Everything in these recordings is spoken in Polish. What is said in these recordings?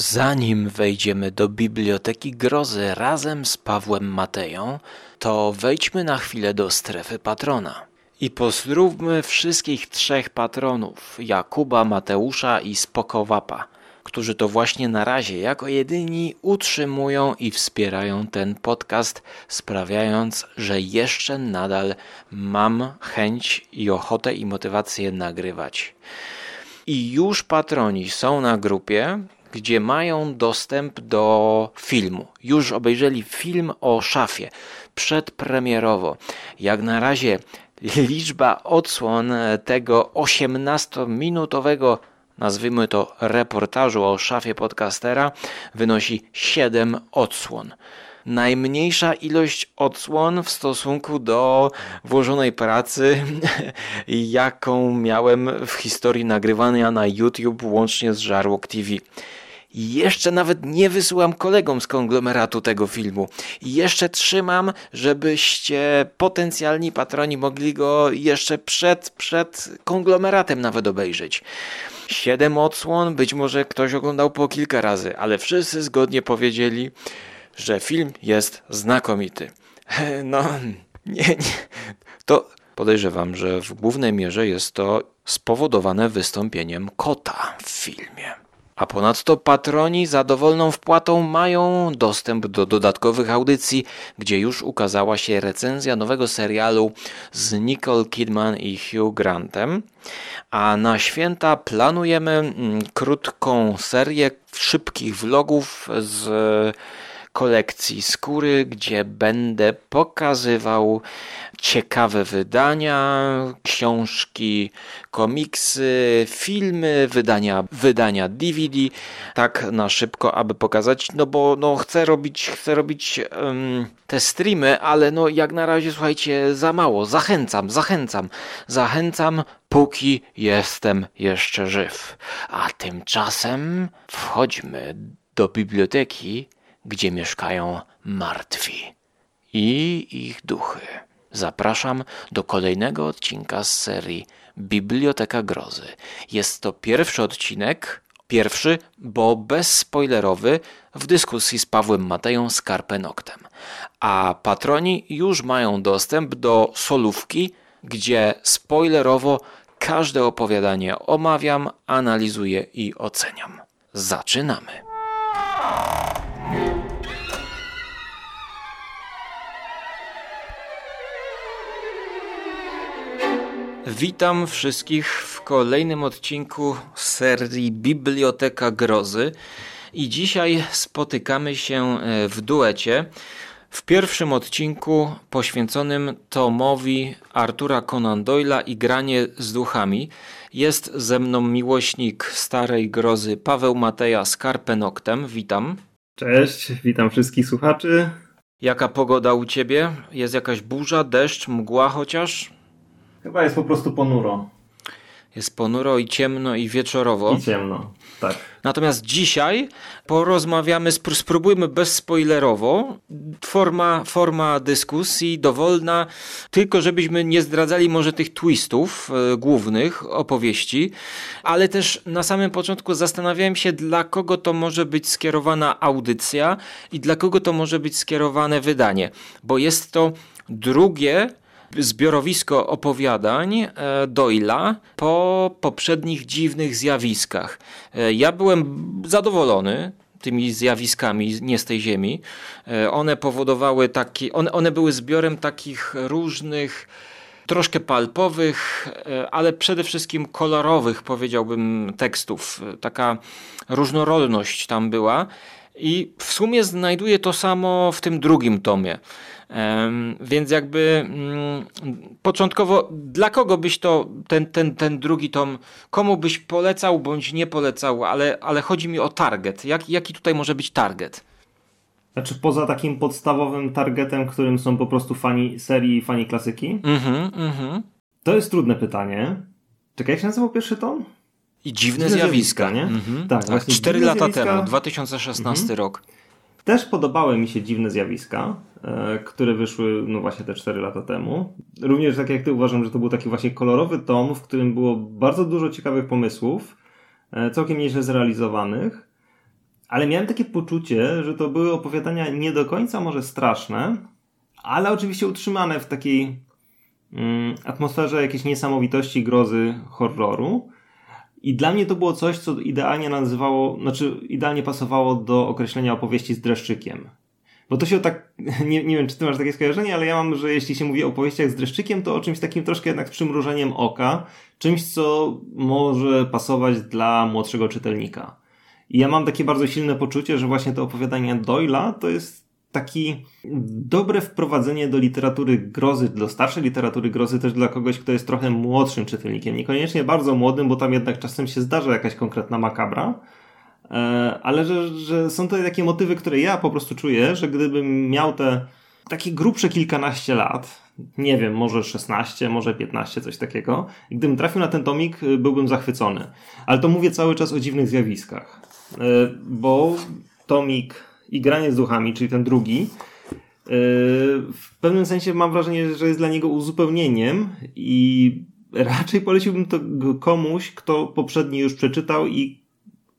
Zanim wejdziemy do Biblioteki Grozy razem z Pawłem Mateją, to wejdźmy na chwilę do strefy patrona. I pozdrówmy wszystkich trzech patronów Jakuba, Mateusza i Spokowapa, którzy to właśnie na razie jako jedyni utrzymują i wspierają ten podcast, sprawiając, że jeszcze nadal mam chęć i ochotę i motywację nagrywać. I już patroni są na grupie, gdzie mają dostęp do filmu. Już obejrzeli film o szafie przedpremierowo. Jak na razie liczba odsłon tego 18-minutowego nazwijmy to reportażu o szafie podcastera wynosi 7 odsłon. Najmniejsza ilość odsłon w stosunku do włożonej pracy, jaką miałem w historii nagrywania na YouTube łącznie z Żarłok TV. Jeszcze nawet nie wysyłam kolegom z konglomeratu tego filmu. Jeszcze trzymam, żebyście potencjalni patroni mogli go jeszcze przed, przed konglomeratem nawet obejrzeć. Siedem odsłon, być może ktoś oglądał po kilka razy, ale wszyscy zgodnie powiedzieli, że film jest znakomity. No, nie, nie. To podejrzewam, że w głównej mierze jest to spowodowane wystąpieniem kota w filmie. A ponadto patroni za dowolną wpłatą mają dostęp do dodatkowych audycji, gdzie już ukazała się recenzja nowego serialu z Nicole Kidman i Hugh Grantem. A na święta planujemy mm, krótką serię szybkich vlogów z kolekcji skóry, gdzie będę pokazywał ciekawe wydania, książki, komiksy, filmy, wydania, wydania DVD, tak na szybko, aby pokazać, no bo no, chcę robić, chcę robić um, te streamy, ale no jak na razie słuchajcie, za mało. Zachęcam, zachęcam, zachęcam, póki jestem jeszcze żyw. A tymczasem wchodźmy do biblioteki gdzie mieszkają martwi i ich duchy. Zapraszam do kolejnego odcinka z serii Biblioteka Grozy. Jest to pierwszy odcinek, pierwszy, bo bezspoilerowy, w dyskusji z Pawłem Mateją Skarpenoktem. A patroni już mają dostęp do solówki, gdzie spoilerowo każde opowiadanie omawiam, analizuję i oceniam. Zaczynamy. Witam wszystkich w kolejnym odcinku serii Biblioteka Grozy. I dzisiaj spotykamy się e, w duecie. W pierwszym odcinku poświęconym tomowi Artura Conan Doyle'a i granie z duchami jest ze mną miłośnik starej grozy Paweł Mateja z Karpenoktem. Witam. Cześć, witam wszystkich słuchaczy. Jaka pogoda u ciebie? Jest jakaś burza, deszcz, mgła chociaż? Chyba jest po prostu ponuro. Jest ponuro i ciemno i wieczorowo. I ciemno, tak. Natomiast dzisiaj porozmawiamy, spróbujmy bezspoilerowo. Forma, forma dyskusji dowolna, tylko żebyśmy nie zdradzali może tych twistów e, głównych opowieści, ale też na samym początku zastanawiałem się, dla kogo to może być skierowana audycja i dla kogo to może być skierowane wydanie, bo jest to drugie zbiorowisko opowiadań e, Doyla po poprzednich dziwnych zjawiskach. E, ja byłem zadowolony tymi zjawiskami nie z tej ziemi. E, one powodowały taki, one, one były zbiorem takich różnych troszkę palpowych, ale przede wszystkim kolorowych, powiedziałbym, tekstów. Taka różnorodność tam była. I w sumie znajduje to samo w tym drugim tomie. Więc jakby mm, początkowo, dla kogo byś to, ten, ten, ten drugi tom, komu byś polecał bądź nie polecał, ale, ale chodzi mi o target. Jak, jaki tutaj może być target? Znaczy poza takim podstawowym targetem, którym są po prostu fani serii i fani klasyki? Mhm, mhm. To jest trudne pytanie. Czekaj, jak się nazywał pierwszy tom? I dziwne, zjawiska. zjawiska nie? Mhm. Tak, tak. Cztery lata zjawiska... temu, 2016 mhm. rok. Też podobały mi się dziwne zjawiska, e, które wyszły no właśnie te 4 lata temu. Również tak jak ty uważam, że to był taki właśnie kolorowy tom, w którym było bardzo dużo ciekawych pomysłów, e, całkiem nieźle zrealizowanych, ale miałem takie poczucie, że to były opowiadania nie do końca może straszne, ale oczywiście utrzymane w takiej mm, atmosferze jakiejś niesamowitości, grozy, horroru. I dla mnie to było coś, co idealnie nazywało, znaczy idealnie pasowało do określenia opowieści z dreszczykiem. Bo to się tak, nie, nie wiem czy ty masz takie skojarzenie, ale ja mam, że jeśli się mówi o opowieściach z dreszczykiem, to o czymś takim troszkę jednak z przymrużeniem oka, czymś, co może pasować dla młodszego czytelnika. I ja mam takie bardzo silne poczucie, że właśnie to opowiadanie Doyla to jest taki dobre wprowadzenie do literatury grozy, do starszej literatury grozy też dla kogoś, kto jest trochę młodszym czytelnikiem. Niekoniecznie bardzo młodym, bo tam jednak czasem się zdarza jakaś konkretna makabra, e, ale że, że są to takie motywy, które ja po prostu czuję, że gdybym miał te takie grubsze kilkanaście lat, nie wiem, może 16, może 15, coś takiego, gdybym trafił na ten tomik, byłbym zachwycony. Ale to mówię cały czas o dziwnych zjawiskach. E, bo tomik i granie z duchami, czyli ten drugi, e, w pewnym sensie mam wrażenie, że jest dla niego uzupełnieniem i raczej poleciłbym to komuś, kto poprzedni już przeczytał i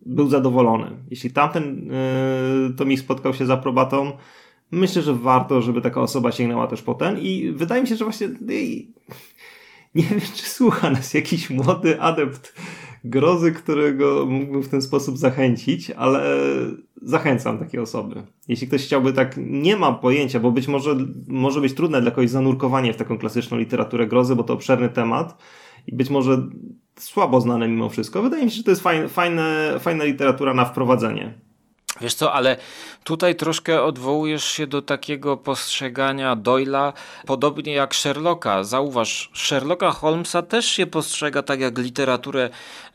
był zadowolony. Jeśli tamten e, tomik spotkał się z aprobatą, myślę, że warto, żeby taka osoba sięgnęła też po ten i wydaje mi się, że właśnie nie wiem, czy słucha nas jakiś młody adept grozy, którego mógłbym w ten sposób zachęcić, ale zachęcam takie osoby. Jeśli ktoś chciałby tak, nie ma pojęcia, bo być może może być trudne dla kogoś zanurkowanie w taką klasyczną literaturę grozy, bo to obszerny temat i być może słabo znane mimo wszystko. Wydaje mi się, że to jest fajne, fajne, fajna literatura na wprowadzenie. Wiesz co, ale tutaj troszkę odwołujesz się do takiego postrzegania Doyla, podobnie jak Sherlocka. Zauważ, Sherlocka Holmesa też się postrzega tak jak literaturę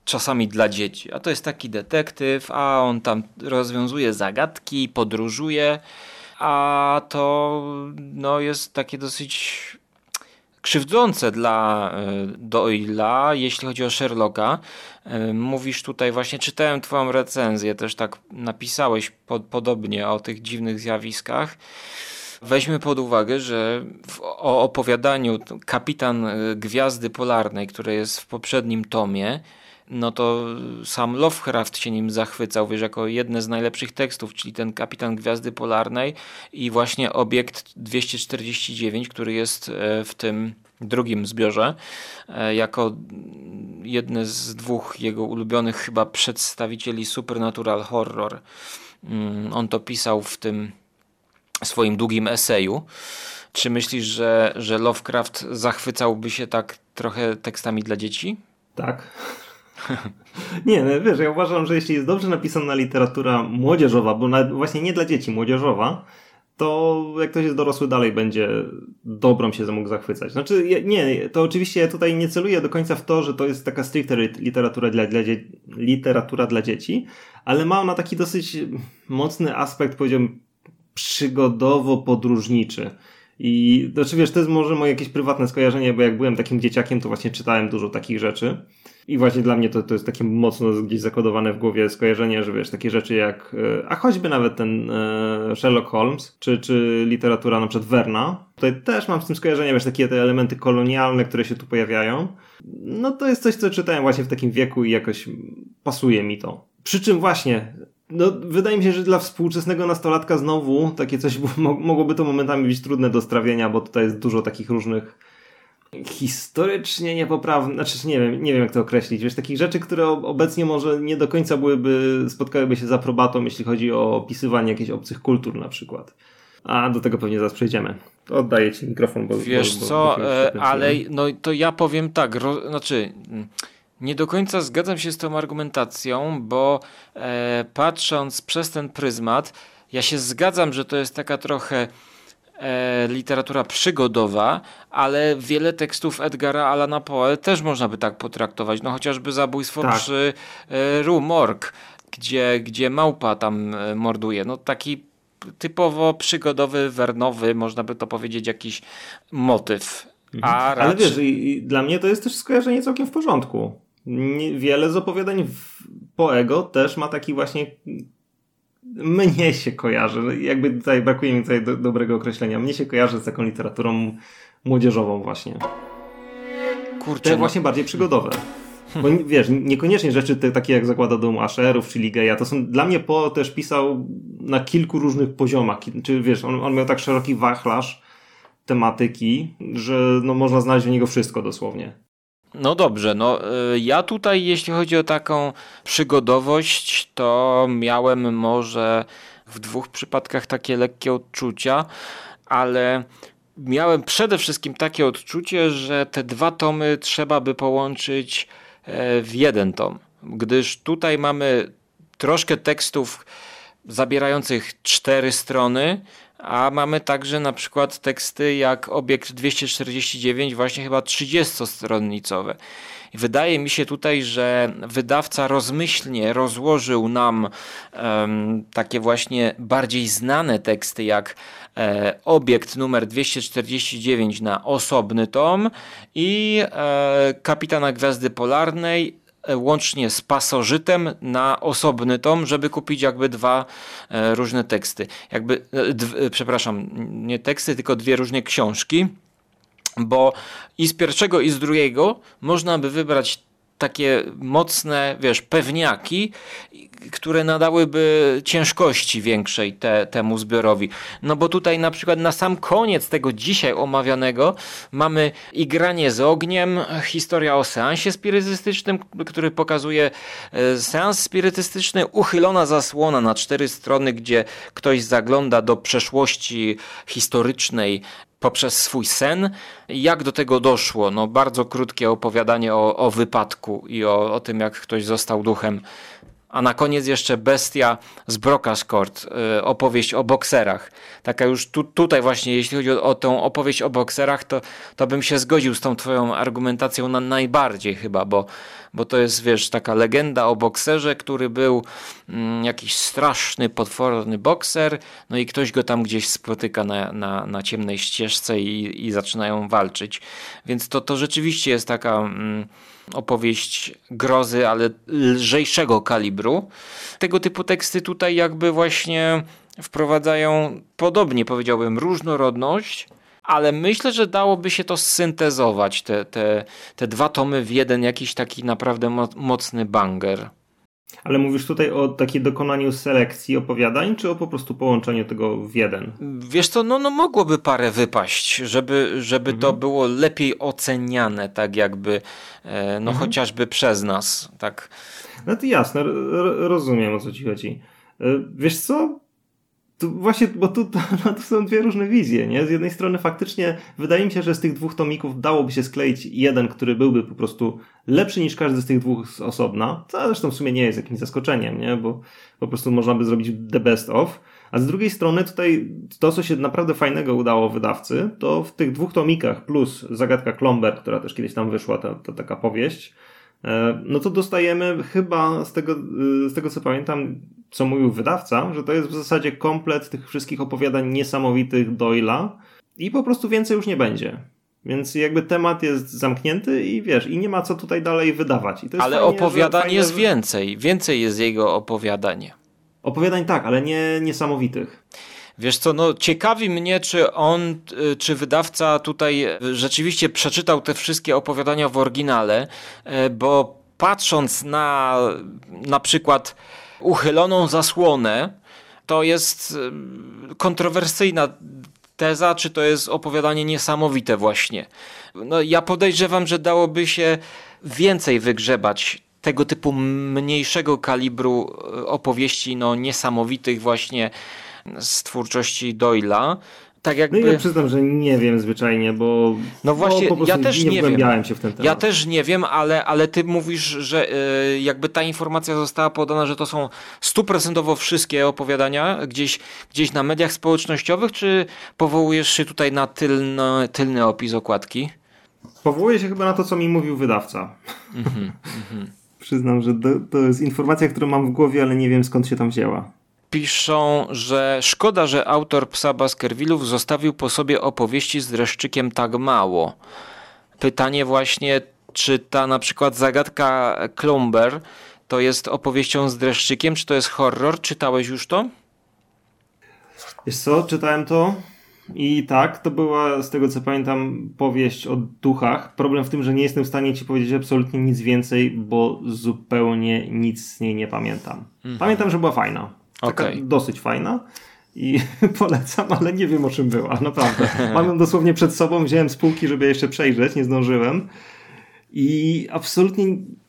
czasami dla dzieci. A to jest taki detektyw, a on tam rozwiązuje zagadki, podróżuje, a to no, jest takie dosyć krzywdzące dla e, Doyla, jeśli chodzi o Sherlocka. E, mówisz tutaj, właśnie czytałem Twoją recenzję, też tak napisałeś podobnie o tych dziwnych zjawiskach. Weźmy pod uwagę, że w, o opowiadaniu Kapitan e, Gwiazdy Polarnej, które jest w poprzednim tomie, no to sam Lovecraft się nim zachwycał, wiesz, jako jedne z najlepszych tekstów, czyli ten Kapitan Gwiazdy Polarnej i właśnie Obiekt 249, który jest e, w tym drugim zbiorze, e, jako jedne z dwóch jego ulubionych chyba przedstawicieli supernatural horror. Mm, on to pisał w tym swoim długim eseju. Czy myślisz, że, że Lovecraft zachwycałby się tak trochę tekstami dla dzieci? Tak. nie, no, wiesz, ja uważam, że jeśli jest dobrze napisana literatura młodzieżowa, bo właśnie nie dla dzieci, młodzieżowa, to jak ktoś jest dorosły, dalej będzie dobrą się mógł zachwycać. Znaczy, nie, to oczywiście ja tutaj nie celuję do końca w to, że to jest taka stricte literatura dla, dla, literatura dla dzieci, ale ma ona taki dosyć mocny aspekt, powiedziałbym, przygodowo-podróżniczy. I znaczy wiesz, to jest może moje jakieś prywatne skojarzenie, bo jak byłem takim dzieciakiem, to właśnie czytałem dużo takich rzeczy. I właśnie dla mnie to, to jest takie mocno gdzieś zakodowane w głowie skojarzenie, że wiesz, takie rzeczy jak, e, a choćby nawet ten e, Sherlock Holmes, czy, czy literatura na przykład Verna. Tutaj też mam z tym skojarzenie, wiesz, takie te elementy kolonialne, które się tu pojawiają. No to jest coś, co czytałem właśnie w takim wieku i jakoś pasuje mi to. Przy czym właśnie, no, wydaje mi się, że dla współczesnego nastolatka znowu takie coś mogłoby to momentami być trudne do strawienia, bo tutaj jest dużo takich różnych historycznie niepoprawne, znaczy nie wiem, nie wiem jak to określić, wiesz, takich rzeczy, które obecnie może nie do końca byłyby, spotkałyby się z aprobatą, jeśli chodzi o opisywanie jakichś obcych kultur na przykład. A do tego pewnie zaraz przejdziemy. Oddaję ci mikrofon, bo... Wiesz bo, bo, co, bo e, ale no to ja powiem tak, ro, znaczy... Nie do końca zgadzam się z tą argumentacją, bo e, patrząc przez ten pryzmat, ja się zgadzam, że to jest taka trochę literatura przygodowa, ale wiele tekstów Edgara Alana Poe też można by tak potraktować. No chociażby zabójstwo tak. przy e, Rue Morgue, gdzie, gdzie małpa tam e, morduje. No taki typowo przygodowy, wernowy, można by to powiedzieć, jakiś motyw. Mhm. A raczej... Ale wiesz, i, i dla mnie to jest też skojarzenie całkiem w porządku. Nie, wiele z opowiadań Poego też ma taki właśnie mnie się kojarzy, no, jakby tutaj brakuje mi tutaj do, dobrego określenia, mnie się kojarzy z taką literaturą młodzieżową właśnie. Kurczę, Te no. właśnie bardziej przygodowe. Bo wiesz, niekoniecznie rzeczy te, takie jak Zakłada Domu Asherów czy Ligeja, to są, dla mnie Po też pisał na kilku różnych poziomach, czy wiesz, on, on miał tak szeroki wachlarz tematyki, że no, można znaleźć w niego wszystko dosłownie. No dobrze, no y, ja tutaj jeśli chodzi o taką przygodowość, to miałem może w dwóch przypadkach takie lekkie odczucia, ale miałem przede wszystkim takie odczucie, że te dwa tomy trzeba by połączyć e, w jeden tom, gdyż tutaj mamy troszkę tekstów zabierających cztery strony, a mamy także na przykład teksty jak obiekt 249, właśnie chyba 30-stronnicowe. Wydaje mi się tutaj, że wydawca rozmyślnie rozłożył nam um, takie właśnie bardziej znane teksty, jak e, obiekt numer 249 na osobny tom i e, Kapitana Gwiazdy Polarnej łącznie z pasożytem na osobny tom, żeby kupić jakby dwa e, różne teksty. Jakby, e, przepraszam, nie teksty, tylko dwie różne książki, bo i z pierwszego i z drugiego można by wybrać takie mocne, wiesz, pewniaki, które nadałyby ciężkości większej te, temu zbiorowi. No bo tutaj na przykład na sam koniec tego dzisiaj omawianego mamy igranie z ogniem, historia o seansie spirytystycznym, który pokazuje e, seans spirytystyczny, uchylona zasłona na cztery strony, gdzie ktoś zagląda do przeszłości historycznej poprzez swój sen. Jak do tego doszło? No, bardzo krótkie opowiadanie o, o wypadku i o, o tym, jak ktoś został duchem a na koniec jeszcze Bestia z Brokascourt, y, opowieść o bokserach. Taka już tu, tutaj właśnie, jeśli chodzi o, o tą opowieść o bokserach, to, to bym się zgodził z tą twoją argumentacją na najbardziej chyba, bo, bo to jest, wiesz, taka legenda o bokserze, który był mm, jakiś straszny, potworny bokser, no i ktoś go tam gdzieś spotyka na, na, na ciemnej ścieżce i, i zaczynają walczyć. Więc to, to rzeczywiście jest taka... Mm, opowieść grozy, ale lżejszego kalibru. Tego typu teksty tutaj jakby właśnie wprowadzają podobnie powiedziałbym różnorodność, ale myślę, że dałoby się to syntezować, te, te, te dwa tomy w jeden jakiś taki naprawdę mocny banger. Ale mówisz tutaj o takiej dokonaniu selekcji opowiadań, czy o po prostu połączeniu tego w jeden? Wiesz co, no, no mogłoby parę wypaść, żeby, żeby mhm. to było lepiej oceniane, tak jakby, e, no mhm. chociażby przez nas, tak. No to jasne, rozumiem o co ci chodzi. E, wiesz co, tu właśnie, bo tu to, no, to są dwie różne wizje, nie? Z jednej strony faktycznie wydaje mi się, że z tych dwóch tomików dałoby się skleić jeden, który byłby po prostu lepszy niż każdy z tych dwóch z osobna, co zresztą w sumie nie jest jakimś zaskoczeniem, nie? Bo po prostu można by zrobić the best of. A z drugiej strony tutaj to, co się naprawdę fajnego udało wydawcy, to w tych dwóch tomikach plus Zagadka Klomber, która też kiedyś tam wyszła, ta, ta taka powieść, e, no to dostajemy chyba z tego, e, z tego co pamiętam, co mówił wydawca, że to jest w zasadzie komplet tych wszystkich opowiadań niesamowitych Doyla i po prostu więcej już nie będzie. Więc jakby temat jest zamknięty i wiesz, i nie ma co tutaj dalej wydawać. ale fajnie, opowiadań fajnie, jest więcej. Więcej jest jego opowiadań. Opowiadań tak, ale nie niesamowitych. Wiesz co, no ciekawi mnie, czy on, y, czy wydawca tutaj rzeczywiście przeczytał te wszystkie opowiadania w oryginale, y, bo patrząc na na przykład uchyloną zasłonę, to jest kontrowersyjna teza, czy to jest opowiadanie niesamowite właśnie. No, ja podejrzewam, że dałoby się więcej wygrzebać tego typu mniejszego kalibru e, opowieści, no niesamowitych właśnie z twórczości Doyla tak jakby... No ja przyznam, że nie wiem zwyczajnie, bo no właśnie, bo ja też nie, nie wiem. się w ten temat. Ja też nie wiem, ale, ale ty mówisz, że y, jakby ta informacja została podana, że to są stuprocentowo wszystkie opowiadania gdzieś, gdzieś na mediach społecznościowych, czy powołujesz się tutaj na tylny, tylny opis okładki? Powołuję się chyba na to, co mi mówił wydawca. Mm -hmm, Przyznam, że to, to jest informacja, którą mam w głowie, ale nie wiem skąd się tam wzięła piszą, że szkoda, że autor Psa Baskervillów zostawił po sobie opowieści z dreszczykiem tak mało. Pytanie właśnie, czy ta na przykład zagadka Klumber to jest opowieścią z dreszczykiem, czy to jest horror? Czytałeś już to? Wiesz co, czytałem to I tak, to była, z tego co pamiętam, powieść o duchach. Problem w tym, że nie jestem w stanie ci powiedzieć absolutnie nic więcej, bo zupełnie nic z niej nie pamiętam. Mhm. Pamiętam, że była fajna. Taka okay. dosyć fajna. I polecam, ale nie wiem o czym była, naprawdę. Mam ją dosłownie przed sobą, wziąłem z półki, żeby jeszcze przejrzeć, nie zdążyłem. I absolutnie,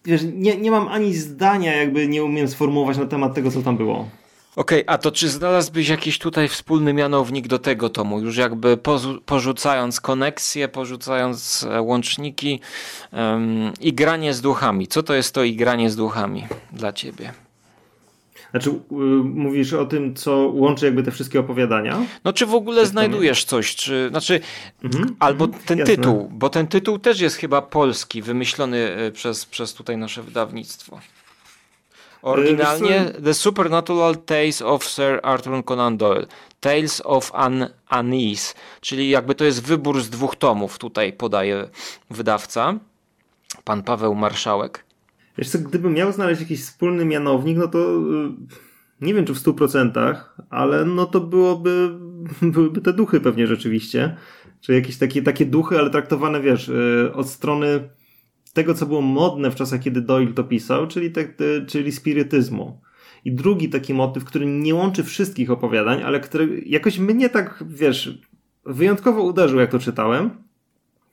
wiesz, nie, nie mam ani zdania, jakby nie umiem sformułować na temat tego, co tam było. Okej, okay, a to czy znalazłbyś jakiś tutaj wspólny mianownik do tego tomu? Już jakby porzucając koneksje, porzucając e, łączniki um, i granie z duchami. Co to jest to i granie z duchami dla ciebie? Znaczy, yy, mówisz o tym, co łączy jakby te wszystkie opowiadania? No, czy w ogóle znajdujesz coś, czy, znaczy, mhm, albo ten jasne. tytuł, bo ten tytuł też jest chyba polski, wymyślony e, przez, przez tutaj nasze wydawnictwo. Oryginalnie The Supernatural Tales of Sir Arthur Conan Doyle. Tales of an Unease, czyli jakby to jest wybór z dwóch tomów, tutaj podaje wydawca, pan Paweł Marszałek. Wiesz co, gdybym miał znaleźć jakiś wspólny mianownik, no to y, nie wiem czy w 100%, ale no to byłoby, byłyby te duchy pewnie rzeczywiście. Czy jakieś takie, takie duchy, ale traktowane, wiesz, y, od strony tego, co było modne w czasach, kiedy Doyle to pisał, czyli, te, czyli spirytyzmu. I drugi taki motyw, który nie łączy wszystkich opowiadań, ale który jakoś mnie tak, wiesz, wyjątkowo uderzył, jak to czytałem,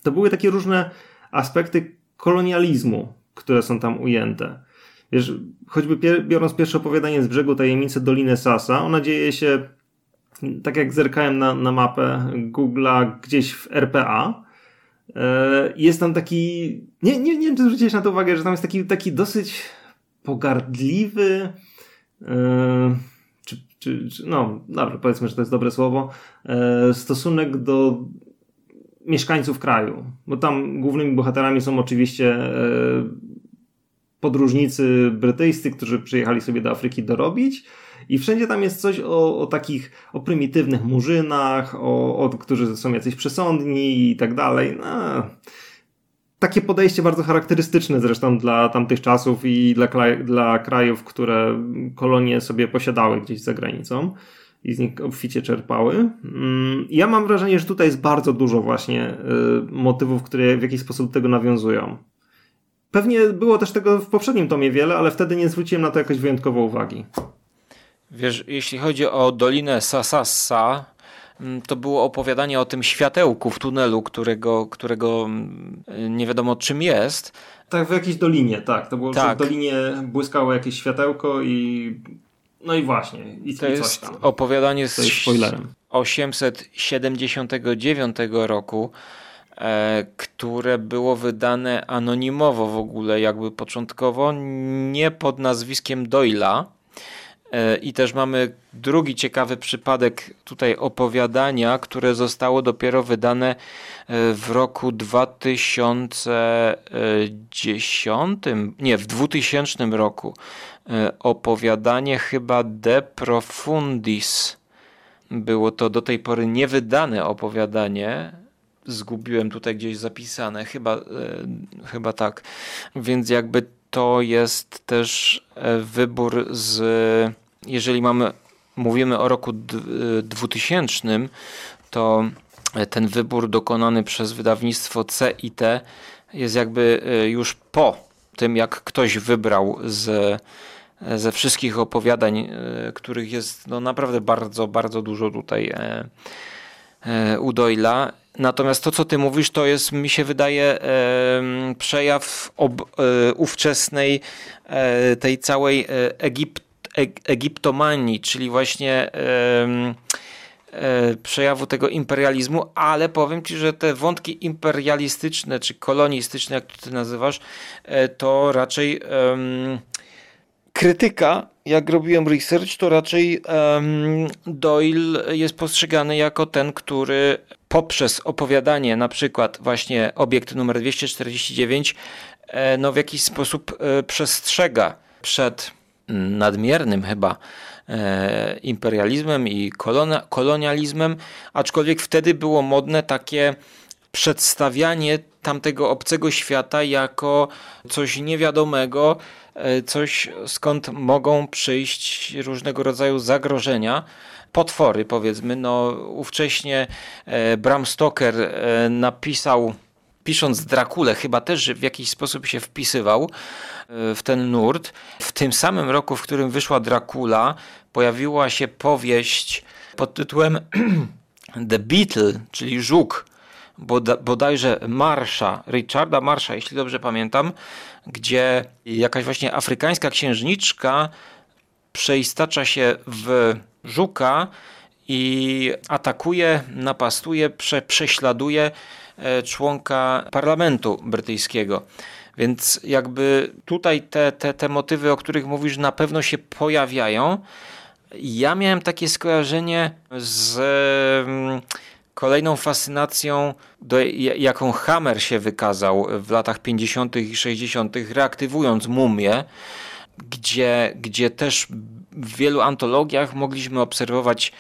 to były takie różne aspekty kolonializmu, które są tam ujęte. Wiesz, choćby biorąc pierwsze opowiadanie z brzegu tajemnicy Doliny Sasa, ona dzieje się, tak jak zerkałem na, na mapę Google'a, gdzieś w RPA, E, jest tam taki. Nie, nie, nie wiem, czy zwróciłeś na to uwagę, że tam jest taki, taki dosyć pogardliwy. E, czy, czy, czy, no, dobrze, powiedzmy, że to jest dobre słowo. E, stosunek do mieszkańców kraju. Bo tam głównymi bohaterami są oczywiście podróżnicy brytyjscy, którzy przyjechali sobie do Afryki dorobić i wszędzie tam jest coś o, o takich, o prymitywnych murzynach, o, o, którzy są jacyś przesądni i tak dalej. No, takie podejście bardzo charakterystyczne zresztą dla tamtych czasów i dla, dla krajów, które kolonie sobie posiadały gdzieś za granicą i z nich obficie czerpały. Mm, ja mam wrażenie, że tutaj jest bardzo dużo właśnie y, motywów, które w jakiś sposób do tego nawiązują. Pewnie było też tego w poprzednim tomie wiele, ale wtedy nie zwróciłem na to jakoś wyjątkowo uwagi. Wiesz, jeśli chodzi o Dolinę Sasassa, mm, to było opowiadanie o tym światełku w tunelu, którego, którego mm, nie wiadomo czym jest. Tak, w jakiejś dolinie, tak. To było, tak. w dolinie błyskało jakieś światełko i no i właśnie. I, to jest tam. opowiadanie z 879 roku, e, które było wydane anonimowo w ogóle, jakby początkowo, nie pod nazwiskiem Doyla I też mamy drugi ciekawy przypadek tutaj opowiadania, które zostało dopiero wydane e, w roku 2010, nie, w 2000 roku. E, opowiadanie chyba De Profundis. Było to do tej pory niewydane opowiadanie. Zgubiłem tutaj gdzieś zapisane, chyba, chyba tak. Więc jakby to jest też wybór z jeżeli mamy, mówimy o roku 2000, to ten wybór dokonany przez wydawnictwo CIT jest jakby e, już po tym, jak ktoś wybrał z, ze wszystkich opowiadań, e, których jest no naprawdę bardzo, bardzo dużo tutaj e, u Doyla. Natomiast to, co ty mówisz, to jest, mi się wydaje, przejaw ob, ówczesnej tej całej Egipt egiptomanii, czyli właśnie e, przejawu tego imperializmu, ale powiem ci, że te wątki imperialistyczne czy kolonistyczne, jak ty nazywasz, e, to raczej krytyka, jak robiłem research, to raczej Doyle jest postrzegany jako ten, który poprzez opowiadanie, na przykład właśnie obiekt numer 249, e, no w jakiś sposób przestrzega przed nadmiernym chyba e, imperializmem i kolonializmem, aczkolwiek wtedy było modne takie przedstawianie tamtego obcego świata jako coś niewiadomego, e, coś skąd mogą przyjść różnego rodzaju zagrożenia. Potwory, powiedzmy. No, ówcześnie e, Bram Stoker napisał pisząc Drakulę, chyba też w jakiś sposób się wpisywał w ten nurt. W tym samym roku, w którym wyszła Dracula, pojawiła się powieść pod tytułem The Beetle, czyli Żuk, bodajże Marsza, Richarda Marsza, jeśli dobrze pamiętam, gdzie jakaś właśnie afrykańska księżniczka przeistacza się w żuka i atakuje, napastuje, prze, prześladuje e, członka parlamentu brytyjskiego. Więc jakby tutaj te, te, te motywy, o których mówisz, na pewno się pojawiają. Ja miałem takie skojarzenie z mm, kolejną fascynacją, do, jaką Hammer się wykazał w latach 50. i 60., reaktywując mumię, gdzie, gdzie też w wielu antologiach mogliśmy obserwować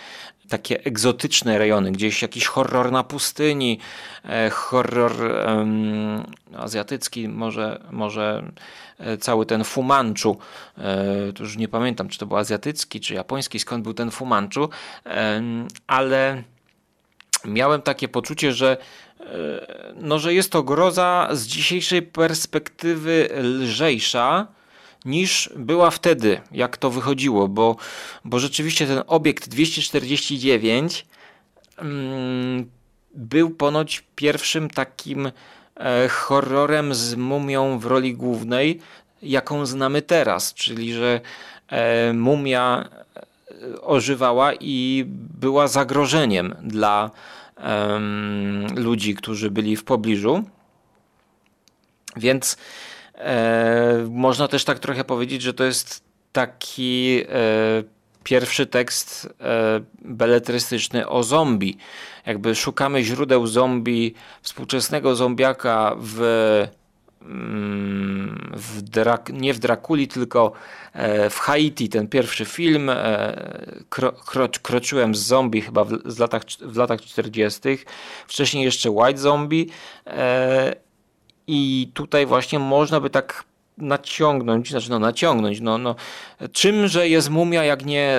takie egzotyczne rejony, gdzieś jakiś horror na pustyni, e, horror um, azjatycki, może, może e, cały ten Fumanchu, e, to już nie pamiętam, czy to był azjatycki, czy japoński, skąd był ten Fumanchu, ale miałem takie poczucie, że no, że jest to groza z dzisiejszej perspektywy lżejsza, niż była wtedy, jak to wychodziło, bo, bo rzeczywiście ten obiekt 249 mm, był ponoć pierwszym takim e, horrorem z mumią w roli głównej, jaką znamy teraz, czyli że e, mumia e, ożywała i była zagrożeniem dla ludzi, którzy byli w pobliżu. Więc E, można też tak trochę powiedzieć, że to jest taki e, pierwszy tekst e, beletrystyczny o zombie. Jakby szukamy źródeł zombie, współczesnego zombiaka w, mm, w Drak, nie w Drakuli, tylko w Haiti, ten pierwszy film. Kro, kro, kroczyłem z zombie chyba w, latach, w latach 40. Wcześniej jeszcze White Zombie i tutaj właśnie można by tak naciągnąć, znaczy no naciągnąć, no, no czymże jest mumia jak nie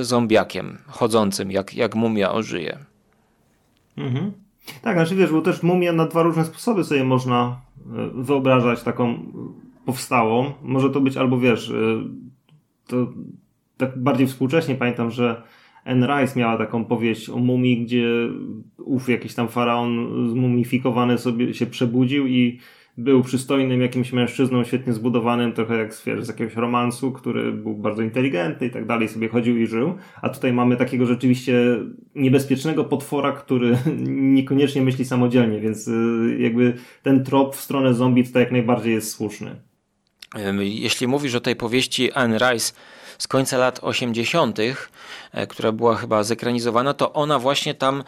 zombiakiem chodzącym, jak, jak mumia ożyje. Mhm. Tak, znaczy wiesz, bo też mumia na dwa różne sposoby sobie można e, wyobrażać taką powstałą. Może to być albo wiesz, e, to tak bardziej współcześnie pamiętam, że Anne Rice miała taką powieść o mumii, gdzie ów jakiś tam faraon zmumifikowany sobie się przebudził i był przystojnym jakimś mężczyzną, świetnie zbudowanym, trochę jak z, jakiegoś romansu, który był bardzo inteligentny i tak dalej, sobie chodził i żył. A tutaj mamy takiego rzeczywiście niebezpiecznego potwora, który niekoniecznie myśli samodzielnie, więc y, jakby ten trop w stronę zombie tutaj jak najbardziej jest słuszny. Jeśli mówisz o tej powieści Anne Rice, z końca lat 80., e, która była chyba zekranizowana, to ona właśnie tam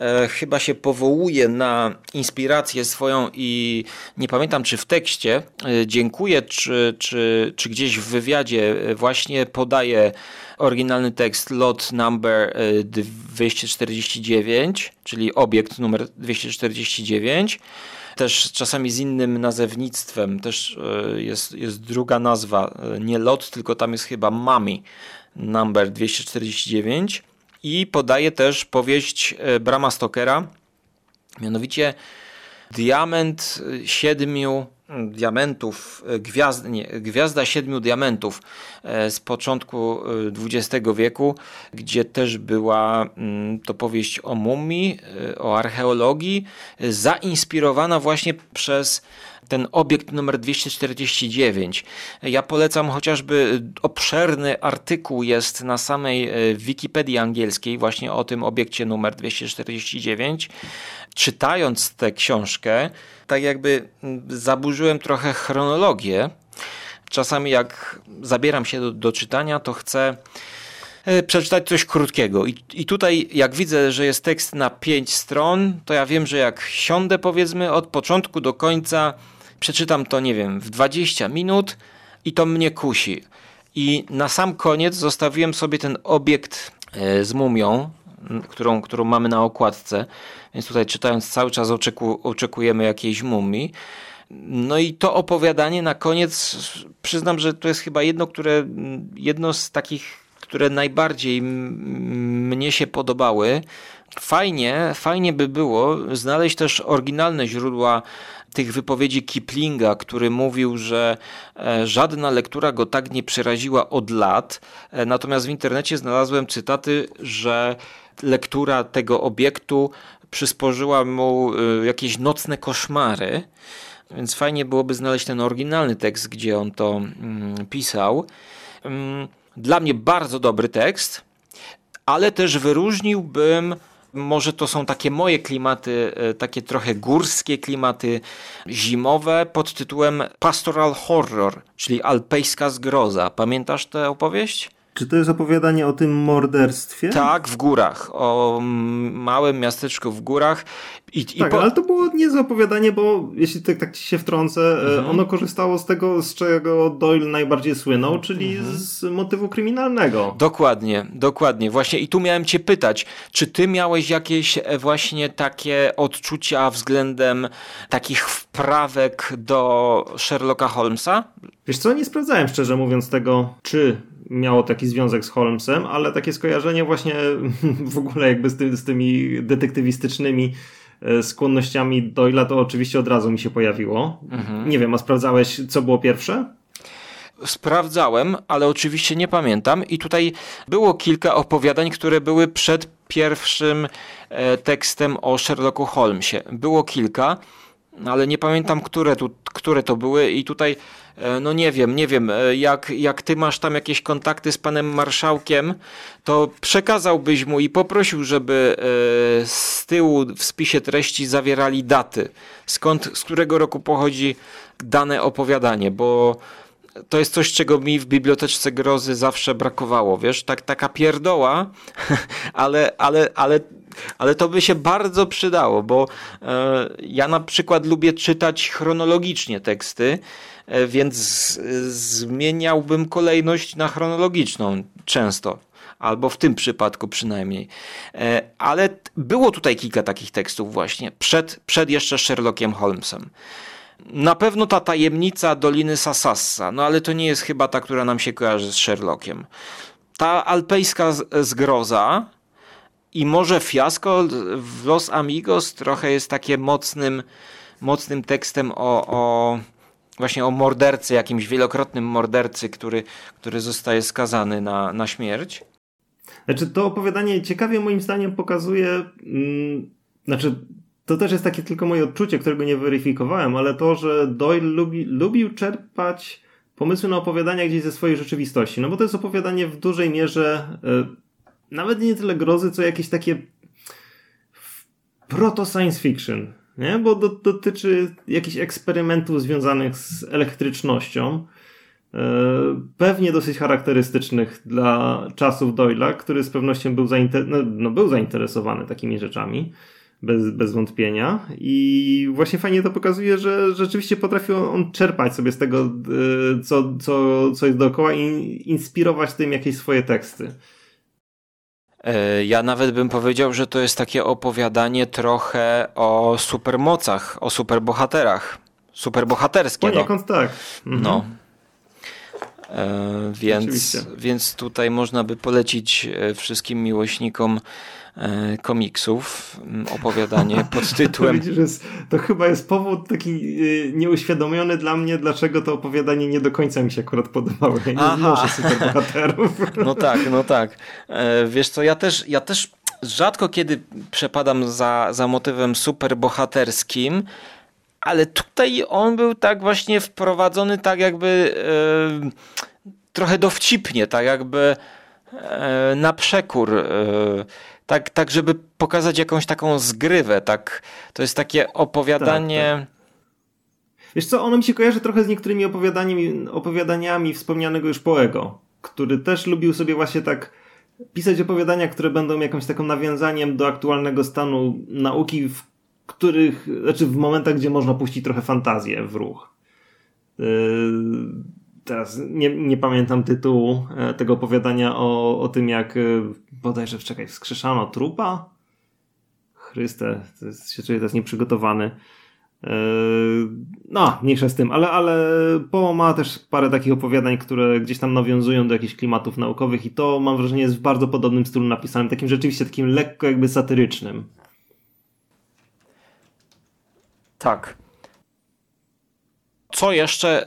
e, chyba się powołuje na inspirację swoją i nie pamiętam czy w tekście e, dziękuję, czy, czy, czy gdzieś w wywiadzie właśnie podaje oryginalny tekst lot number 249, czyli obiekt numer 249 też czasami z innym nazewnictwem, też e, jest, jest druga nazwa, e, nie lot, tylko tam jest chyba Mami, number 249 i podaje też powieść e, Brama Stokera, mianowicie Diament siedmiu diamentów, gwiazd, nie, Gwiazda Siedmiu Diamentów e, z początku XX e, wieku, gdzie też była mm, to powieść o mumii, e, o archeologii, zainspirowana właśnie przez ten obiekt numer 249. Ja polecam chociażby obszerny artykuł jest na samej Wikipedii angielskiej właśnie o tym obiekcie numer 249. Czytając tę książkę, tak jakby zaburzyłem trochę chronologię. Czasami jak zabieram się do, do czytania, to chcę e, przeczytać coś krótkiego. I, I tutaj, jak widzę, że jest tekst na 5 stron, to ja wiem, że jak siądę, powiedzmy, od początku do końca, przeczytam to, nie wiem, w 20 minut i to mnie kusi. I na sam koniec zostawiłem sobie ten obiekt e, z mumią, którą, którą mamy na okładce. Więc tutaj czytając cały czas oczeku, oczekujemy jakiejś mumii. No i to opowiadanie na koniec, przyznam, że to jest chyba jedno, które, jedno z takich, które najbardziej mnie się podobały. Fajnie, fajnie by było znaleźć też oryginalne źródła tych wypowiedzi Kiplinga, który mówił, że e, żadna lektura go tak nie przeraziła od lat. E, natomiast w internecie znalazłem cytaty, że lektura tego obiektu przysporzyła mu e, jakieś nocne koszmary. Więc fajnie byłoby znaleźć ten oryginalny tekst, gdzie on to mm, pisał. Mm, dla mnie bardzo dobry tekst, ale też wyróżniłbym może to są takie moje klimaty, e, takie trochę górskie klimaty zimowe pod tytułem Pastoral Horror, czyli alpejska zgroza. Pamiętasz tę opowieść? Czy to jest opowiadanie o tym morderstwie? Tak, w górach. O małym miasteczku w górach. I, tak, i po... ale to było niezłe opowiadanie, bo jeśli tak, tak ci się wtrącę, e, mhm. ono korzystało z tego, z czego Doyle najbardziej słynął, czyli mhm. z motywu kryminalnego. Dokładnie, dokładnie. Właśnie i tu miałem cię pytać, czy ty miałeś jakieś e, właśnie takie odczucia względem takich wprawek do Sherlocka Holmesa? Wiesz co, nie sprawdzałem szczerze mówiąc tego, czy miało taki związek z Holmesem, ale takie skojarzenie właśnie w ogóle jakby z, ty, z tymi detektywistycznymi e, skłonnościami Doyla to oczywiście od razu mi się pojawiło. Mhm. Nie wiem, a sprawdzałeś co było pierwsze? Sprawdzałem, ale oczywiście nie pamiętam i tutaj było kilka opowiadań, które były przed pierwszym e, tekstem o Sherlocku Holmesie. Było kilka, ale nie pamiętam, które, tu, które to były i tutaj no nie wiem, nie wiem, e, jak, jak ty masz tam jakieś kontakty z panem marszałkiem, to przekazałbyś mu i poprosił, żeby e, z tyłu w spisie treści zawierali daty, skąd, z którego roku pochodzi dane opowiadanie, bo to jest coś, czego mi w biblioteczce grozy zawsze brakowało, wiesz, tak, taka pierdoła, ale, ale, ale, ale to by się bardzo przydało, bo e, ja na przykład lubię czytać chronologicznie teksty, E, więc zmieniałbym kolejność na chronologiczną często. Albo w tym przypadku przynajmniej. E, ale było tutaj kilka takich tekstów właśnie, przed, przed jeszcze Sherlockiem Holmesem. Na pewno ta tajemnica Doliny Sasassa, no ale to nie jest chyba ta, która nam się kojarzy z Sherlockiem. Ta alpejska zgroza i może fiasko w Los Amigos trochę jest takie mocnym, mocnym tekstem o, o właśnie o mordercy, jakimś wielokrotnym mordercy, który, który zostaje skazany na, na śmierć. Znaczy, to opowiadanie ciekawie moim zdaniem pokazuje, mm, znaczy, to też jest takie tylko moje odczucie, którego nie weryfikowałem, ale to, że Doyle lubi, lubił czerpać pomysły na opowiadania gdzieś ze swojej rzeczywistości. No bo to jest opowiadanie w dużej mierze y, nawet nie tyle grozy, co jakieś takie proto science fiction nie? bo do, dotyczy jakichś eksperymentów związanych z elektrycznością. E, pewnie dosyć charakterystycznych dla czasów Doyla, który z pewnością był, zainter no, no, był zainteresowany takimi rzeczami, bez, bez wątpienia. I właśnie fajnie to pokazuje, że rzeczywiście potrafił on czerpać sobie z tego, e, co, co, co jest dookoła i inspirować tym jakieś swoje teksty. E, ja nawet bym powiedział, że to jest takie opowiadanie trochę o supermocach, o superbohaterach. Superbohaterskie. Poniekąd no. tak. Mhm. No. E, więc, więc tutaj można by polecić e, wszystkim miłośnikom komiksów, opowiadanie pod tytułem. to, widzisz, to chyba jest powód taki e, nieuświadomiony dla mnie, dlaczego to opowiadanie nie do końca mi się akurat podobało. Ja nie znoszę superbohaterów. No tak, no tak. E, wiesz co, ja też, ja też rzadko kiedy przepadam za, za motywem superbohaterskim, ale tutaj on był tak właśnie wprowadzony tak jakby trochę dowcipnie, tak jakby na przekór tak, tak żeby pokazać jakąś taką zgrywę, tak, to jest takie opowiadanie... Tak, tak. Wiesz co, ono mi się kojarzy trochę z niektórymi opowiadaniami, opowiadaniami wspomnianego już Poego, który też lubił sobie właśnie tak pisać opowiadania, które będą jakimś taką nawiązaniem do aktualnego stanu nauki, w których, znaczy w momentach, gdzie można puścić trochę fantazję w ruch. Teraz nie, nie pamiętam tytułu e, tego opowiadania o, o tym, jak e, bodajże, czekaj, wskrzeszano trupa? Chryste, to jest, się czuję teraz nieprzygotowany. Yy, no, mniejsza z tym, ale, ale Poe ma też parę takich opowiadań, które gdzieś tam nawiązują do jakichś klimatów naukowych i to mam wrażenie jest w bardzo podobnym stylu napisanym, takim rzeczywiście takim lekko jakby satyrycznym. Tak. Co jeszcze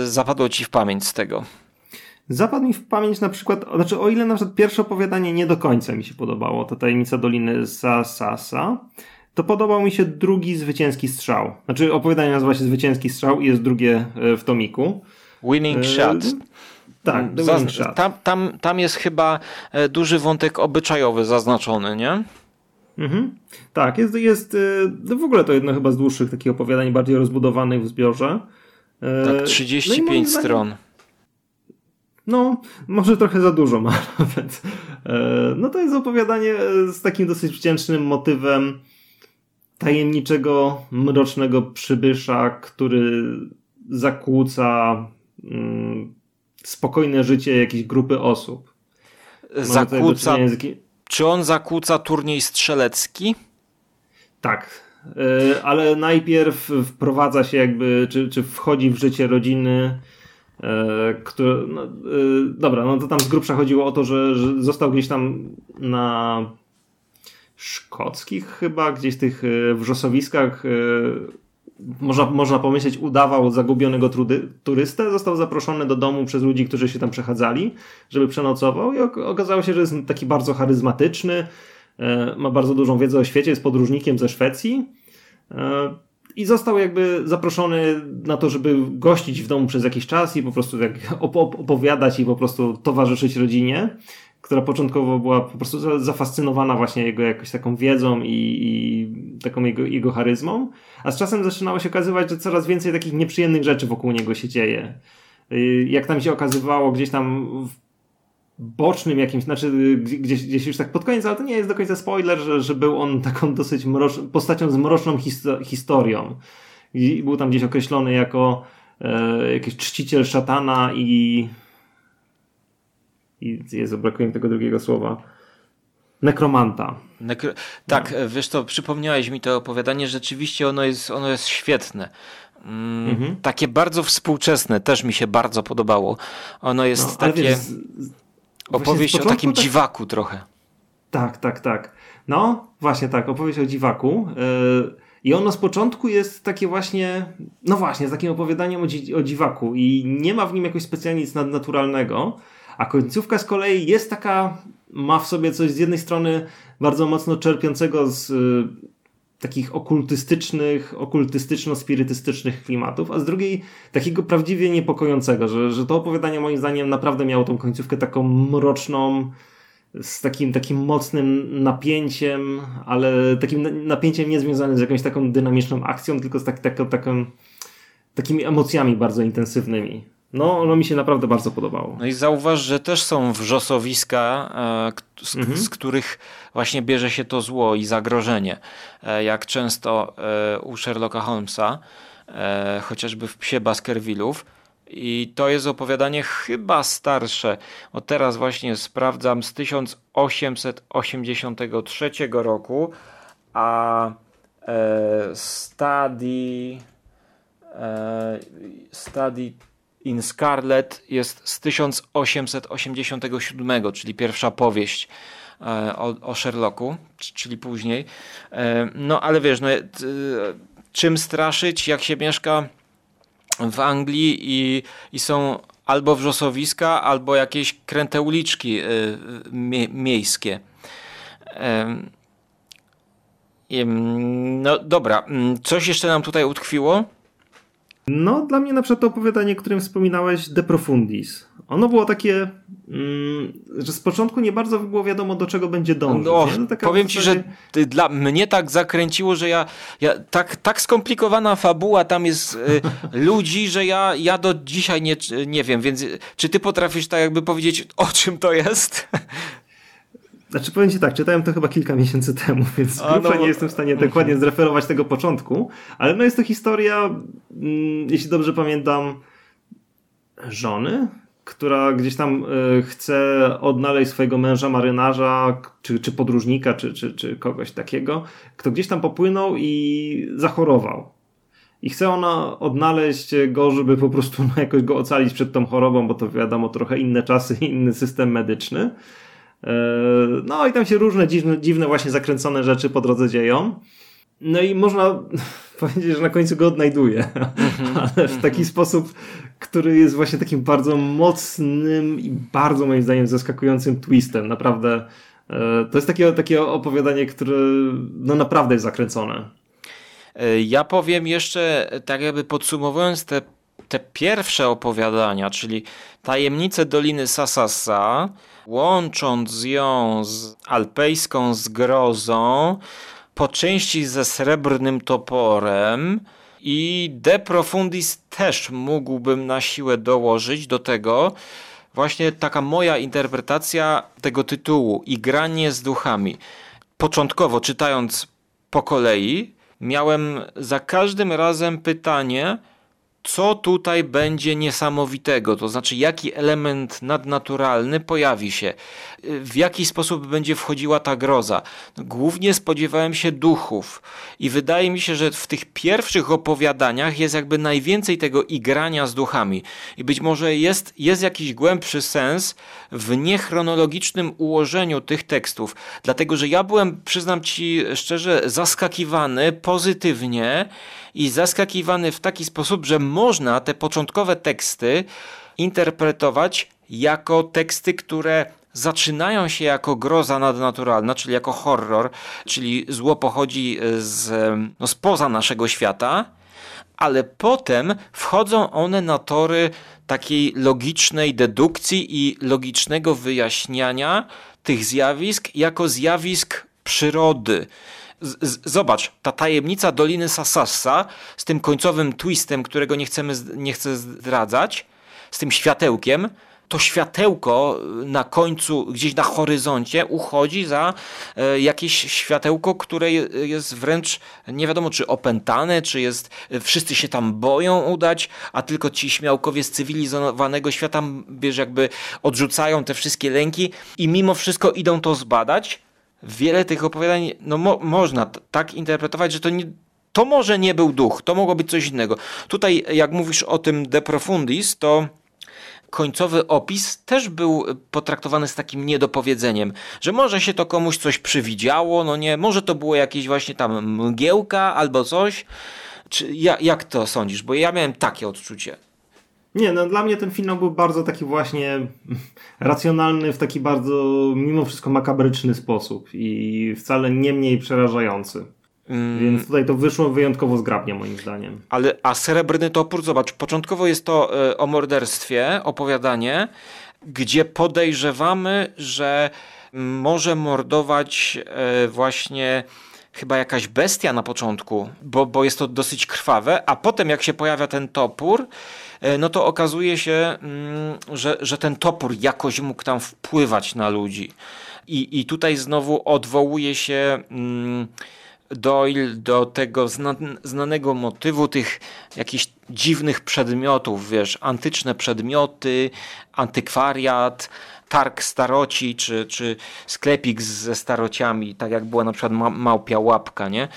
yy, zapadło ci w pamięć z tego? Zapadł mi w pamięć na przykład, znaczy o ile na przykład pierwsze opowiadanie nie do końca mi się podobało, to Tajemnica Doliny Sasasa, to podobał mi się drugi Zwycięski Strzał. Znaczy opowiadanie nazywa się Zwycięski Strzał i jest drugie e, w tomiku. Winning e, Shot. Tak, winning shot. Tam, tam, tam jest chyba e, duży wątek obyczajowy zaznaczony, nie? Mhm. Tak, jest, jest w ogóle to jedno chyba z dłuższych takich opowiadań, bardziej rozbudowanych w zbiorze. Tak, 35 no stron. No, może trochę za dużo ma nawet. No to jest opowiadanie z takim dosyć wdzięcznym motywem tajemniczego, mrocznego przybysza, który zakłóca mm, spokojne życie jakiejś grupy osób. zakłóca. Czy on zakłóca turniej strzelecki? Tak. Yy, ale najpierw wprowadza się jakby, czy, czy wchodzi w życie rodziny, yy, który, no, yy, dobra, no to tam z grubsza chodziło o to, że, że został gdzieś tam na szkockich chyba, gdzieś tych e, wrzosowiskach e, można, można pomyśleć, udawał zagubionego trudy, turystę, został zaproszony do domu przez ludzi, którzy się tam przechadzali, żeby przenocował i okazało się, że jest taki bardzo charyzmatyczny, e, ma bardzo dużą wiedzę o świecie, jest podróżnikiem ze Szwecji i został jakby zaproszony na to, żeby gościć w domu przez jakiś czas i po prostu tak opowiadać i po prostu towarzyszyć rodzinie która początkowo była po prostu zafascynowana właśnie jego jakąś taką wiedzą i, i taką jego, jego charyzmą, a z czasem zaczynało się okazywać, że coraz więcej takich nieprzyjemnych rzeczy wokół niego się dzieje. Y, jak tam się okazywało gdzieś tam bocznym jakimś, znaczy gdzieś, gdzieś już tak pod koniec, ale to nie jest do końca spoiler, że, że był on taką dosyć mrocz, postacią z mroczną histo historią. I był tam gdzieś określony jako e, jakiś czciciel szatana i i jest, brakuje mi tego drugiego słowa. Nekromanta. Nekro... Tak, no. wiesz to, przypomniałeś mi to opowiadanie, rzeczywiście ono jest, ono jest świetne. Mm, mhm. Takie bardzo współczesne, też mi się bardzo podobało. Ono jest no, takie wiesz, opowieść o takim tak... dziwaku trochę. Tak, tak, tak. No, właśnie tak, opowieść o dziwaku. Yy, I ono z początku jest takie właśnie, no właśnie, z takim opowiadaniem o, dzi o dziwaku i nie ma w nim jakoś specjalnie nic nadnaturalnego. A końcówka z kolei jest taka, ma w sobie coś z jednej strony bardzo mocno czerpiącego z y, takich okultystycznych, okultystyczno-spirytystycznych klimatów, a z drugiej takiego prawdziwie niepokojącego, że, że to opowiadanie moim zdaniem naprawdę miało tą końcówkę taką mroczną, z takim, takim mocnym napięciem, ale takim napięciem nie związanym z jakąś taką dynamiczną akcją, tylko z tak, tak, taką, takimi emocjami bardzo intensywnymi. No, ono mi się naprawdę bardzo podobało. No i zauważ, że też są wrzosowiska, e, z, mhm. z, których właśnie bierze się to zło i zagrożenie. E, jak często e, u Sherlocka Holmesa, chociażby w Psie Baskervillów. I to jest opowiadanie chyba starsze. O teraz właśnie sprawdzam z 1883 roku, a Study, Study in Scarlet jest z 1887, czyli pierwsza powieść e, o, o Sherlocku, czyli później. E, no ale wiesz, no, czym straszyć, jak się mieszka w Anglii i, i są albo wrzosowiska, albo jakieś kręte uliczki e, mie miejskie. No dobra, coś jeszcze nam tutaj utkwiło? No, dla mnie na przykład to opowiadanie, którym wspominałeś, De Profundis. Ono było takie, mm, że z początku nie bardzo było wiadomo, do czego będzie dążyć. No, no powiem ci, że dla mnie tak zakręciło, że ja, ja tak, tak skomplikowana fabuła tam jest y, ludzi, że ja, ja do dzisiaj nie, nie wiem, więc czy ty potrafisz tak jakby powiedzieć, o czym to jest? Znaczy powiem ci tak, czytałem to chyba kilka miesięcy temu, więc A, no, nie jestem w stanie dokładnie zreferować tego początku, ale no jest to historia, mm, jeśli dobrze pamiętam, żony, która gdzieś tam y, chce odnaleźć swojego męża marynarza, czy, czy podróżnika, czy, czy, czy kogoś takiego, kto gdzieś tam popłynął i zachorował. I chce ona odnaleźć go, żeby po prostu no, jakoś go ocalić przed tą chorobą, bo to wiadomo, trochę inne czasy, inny system medyczny. E, no i tam się różne dziwne, dziwne właśnie zakręcone rzeczy po drodze dzieją. No i można powiedzieć, że na końcu go odnajduje, mhm, ale w taki mhm. sposób, który jest właśnie takim bardzo mocnym i bardzo moim zdaniem zaskakującym twistem. Naprawdę e, to jest takie, takie opowiadanie, które no naprawdę jest zakręcone. E, ja powiem jeszcze, tak jakby podsumowując te, te pierwsze opowiadania, czyli Tajemnice Doliny Sasasa, łącząc ją z alpejską zgrozą, po części ze srebrnym toporem i De Profundis też mógłbym na siłę dołożyć do tego właśnie taka moja interpretacja tego tytułu i granie z duchami. Początkowo czytając po kolei, miałem za każdym razem pytanie, co tutaj będzie niesamowitego, to znaczy jaki element nadnaturalny pojawi się, w jaki sposób będzie wchodziła ta groza. Głównie spodziewałem się duchów i wydaje mi się, że w tych pierwszych opowiadaniach jest jakby najwięcej tego igrania z duchami i być może jest, jest jakiś głębszy sens w niechronologicznym ułożeniu tych tekstów, dlatego że ja byłem, przyznam ci szczerze, zaskakiwany pozytywnie i zaskakiwany w taki sposób, że można te początkowe teksty interpretować jako teksty, które zaczynają się jako groza nadnaturalna, czyli jako horror, czyli zło pochodzi z, no, spoza naszego świata, ale potem wchodzą one na tory takiej logicznej dedukcji i logicznego wyjaśniania tych zjawisk jako zjawisk przyrody. Zobacz, ta tajemnica Doliny Sasassa z tym końcowym twistem, którego nie, chcemy, nie chcę zdradzać, z tym światełkiem, to światełko na końcu, gdzieś na horyzoncie uchodzi za e, jakieś światełko, które jest wręcz nie wiadomo czy opętane, czy jest, wszyscy się tam boją udać, a tylko ci śmiałkowie z cywilizowanego świata, wiesz, jakby odrzucają te wszystkie lęki i mimo wszystko idą to zbadać wiele tych opowiadań no, mo można tak interpretować, że to nie, to może nie był duch, to mogło być coś innego. Tutaj, jak mówisz o tym De Profundis, to końcowy opis też był potraktowany z takim niedopowiedzeniem, że może się to komuś coś przywidziało, no nie, może to było jakieś właśnie tam mgiełka albo coś. Czy ja, jak to sądzisz? Bo ja miałem takie odczucie. Nie, no dla mnie ten finał był bardzo taki właśnie racjonalny w taki bardzo mimo wszystko makabryczny sposób i wcale nie mniej przerażający. Mm. Więc tutaj to wyszło wyjątkowo zgrabnie moim zdaniem. Ale a srebrny topór, zobacz, początkowo jest to y, o morderstwie, opowiadanie, gdzie podejrzewamy, że może mordować y, właśnie chyba jakaś bestia na początku, bo, bo jest to dosyć krwawe, a potem jak się pojawia ten topór, E, no to okazuje się, mm, że, że ten topór jakoś mógł tam wpływać na ludzi. I, i tutaj znowu odwołuje się mm, Doyle do tego znanego motywu tych jakichś dziwnych przedmiotów, wiesz, antyczne przedmioty, antykwariat, targ staroci, czy, czy sklepik ze starociami, tak jak była na przykład ma małpia łapka, nie?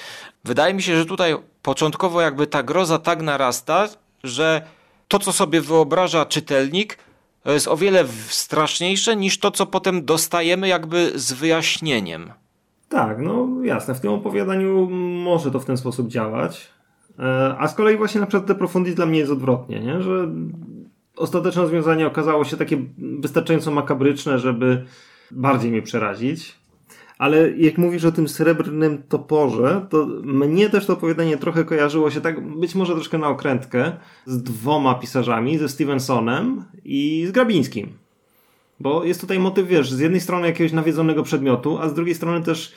Wydaje mi się, że tutaj początkowo jakby ta groza tak narasta, że to, co sobie wyobraża czytelnik, jest o wiele straszniejsze niż to, co potem dostajemy jakby z wyjaśnieniem. Tak, no jasne, w tym opowiadaniu może to w ten sposób działać. E, a z kolei właśnie na przykład te Profundis dla mnie jest odwrotnie, nie? że ostateczne rozwiązanie okazało się takie wystarczająco makabryczne, żeby bardziej mnie przerazić. Ale jak mówisz o tym srebrnym toporze, to mnie też to opowiadanie trochę kojarzyło się tak, być może troszkę na okrętkę, z dwoma pisarzami, ze Stevensonem i z Grabińskim. Bo jest tutaj motyw, wiesz, z jednej strony jakiegoś nawiedzonego przedmiotu, a z drugiej strony też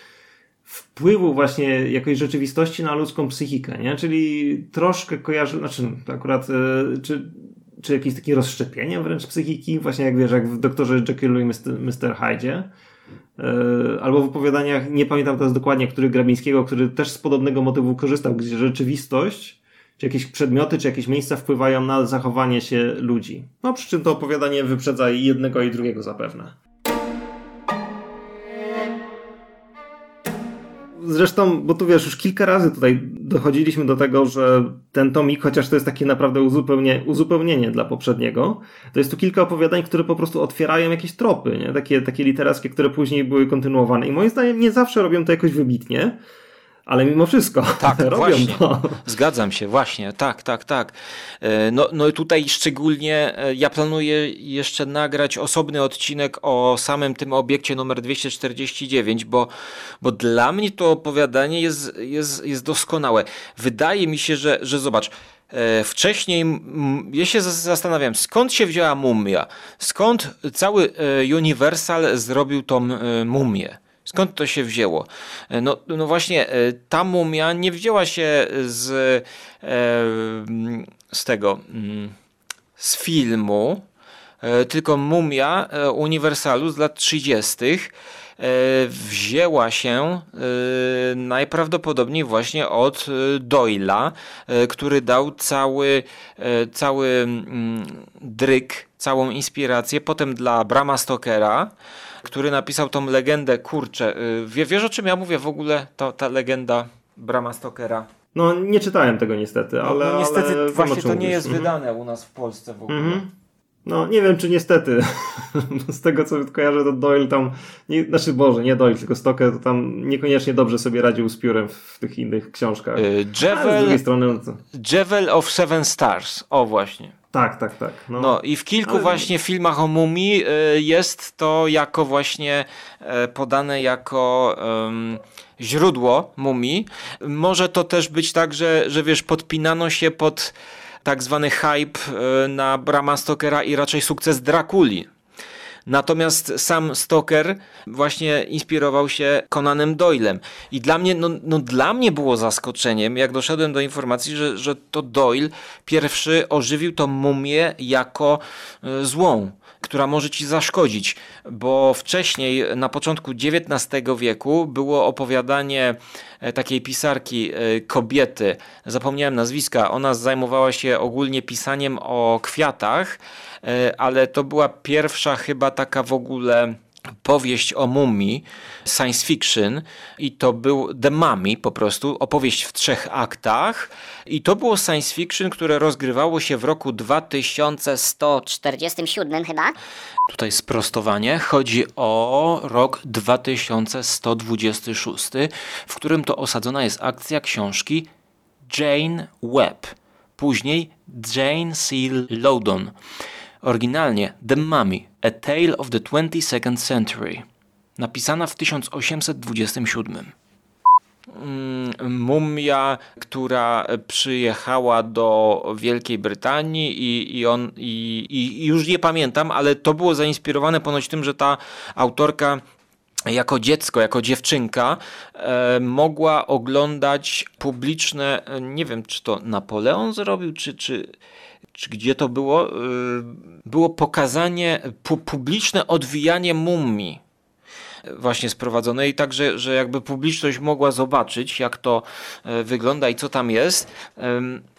wpływu właśnie jakiejś rzeczywistości na ludzką psychikę, nie? Czyli troszkę kojarzy, znaczy akurat, e, czy, czy jakieś takie rozszczepienie wręcz psychiki, właśnie jak wiesz, jak w Doktorze Jekyllu i Mr. Hyde, E, albo w opowiadaniach, nie pamiętam teraz dokładnie, który Grabińskiego, który też z podobnego motywu korzystał, gdzie rzeczywistość czy jakieś przedmioty, czy jakieś miejsca wpływają na zachowanie się ludzi. No przy czym to opowiadanie wyprzedza jednego i drugiego zapewne. Zresztą, bo tu wiesz, już kilka razy tutaj dochodziliśmy do tego, że ten tomik, chociaż to jest takie naprawdę uzupełnie, uzupełnienie dla poprzedniego, to jest tu kilka opowiadań, które po prostu otwierają jakieś tropy, nie? Takie, takie literackie, które później były kontynuowane. I moim zdaniem nie zawsze robią to jakoś wybitnie, ale mimo wszystko tak, robią właśnie. to. Zgadzam się, właśnie, tak, tak, tak. E, no, no tutaj szczególnie e, ja planuję jeszcze nagrać osobny odcinek o samym tym obiekcie numer 249, bo, bo dla mnie to opowiadanie jest, jest, jest doskonałe. Wydaje mi się, że, że zobacz, e, Wcześniej ja się zastanawiam, skąd się wzięła mumia? Skąd cały Universal zrobił tą mumię? Skąd to się wzięło? E, no, no właśnie, e, ta mumia nie wzięła się z, e, z tego, mm, z filmu, tylko mumia Uniwersalu z lat 30. wzięła się najprawdopodobniej właśnie od Doyla, który dał cały, cały mm, dryk, całą inspirację potem dla Brama Stokera który napisał tą legendę, kurczę, y, wiesz o czym ja mówię w ogóle, ta, ta legenda Brama Stokera? No nie czytałem tego niestety, ale... No, niestety ale właśnie to nie mówisz. jest mhm. wydane u nas w Polsce w ogóle. Mhm. No nie wiem czy niestety, z tego co kojarzę to Doyle tam, nie, znaczy Boże, nie Doyle, tylko Stoker to tam niekoniecznie dobrze sobie radził z piórem w tych innych książkach. Y, Jewel, z drugiej strony... No to... Jewel of Seven Stars, o właśnie. Tak, tak, tak. No, no i w kilku Ale... właśnie filmach o mumii y, jest to jako właśnie y, podane jako źródło mumii. Może to też być tak, że, że wiesz, podpinano się pod tak zwany hype y, na Brama Stokera i raczej sukces Drakuli. Natomiast sam Stoker właśnie inspirował się Conanem Doylem. I dla mnie, no, no dla mnie było zaskoczeniem, jak doszedłem do informacji, że, że to Doyle pierwszy ożywił tą mumię jako e, złą która może ci zaszkodzić, bo wcześniej, na początku XIX wieku, było opowiadanie e, takiej pisarki, e, kobiety, zapomniałem nazwiska, ona zajmowała się ogólnie pisaniem o kwiatach ale to była pierwsza chyba taka w ogóle powieść o mumii, science fiction i to był The Mummy po prostu, opowieść w trzech aktach i to było science fiction, które rozgrywało się w roku 2147 chyba. Tutaj sprostowanie, chodzi o rok 2126, w którym to osadzona jest akcja książki Jane Webb, później Jane Seal Loudon. Oryginalnie The Mummy, A Tale of the 22nd Century, napisana w 1827. Mm, mumia, która przyjechała do Wielkiej Brytanii i, i, on, i, i już nie pamiętam, ale to było zainspirowane ponoć tym, że ta autorka jako dziecko, jako dziewczynka e, mogła oglądać publiczne, nie wiem czy to Napoleon zrobił, czy, czy czy gdzie to było, y, było pokazanie, publiczne odwijanie mumii właśnie sprowadzonej, tak, że, że jakby publiczność mogła zobaczyć, jak to e, wygląda i co tam jest.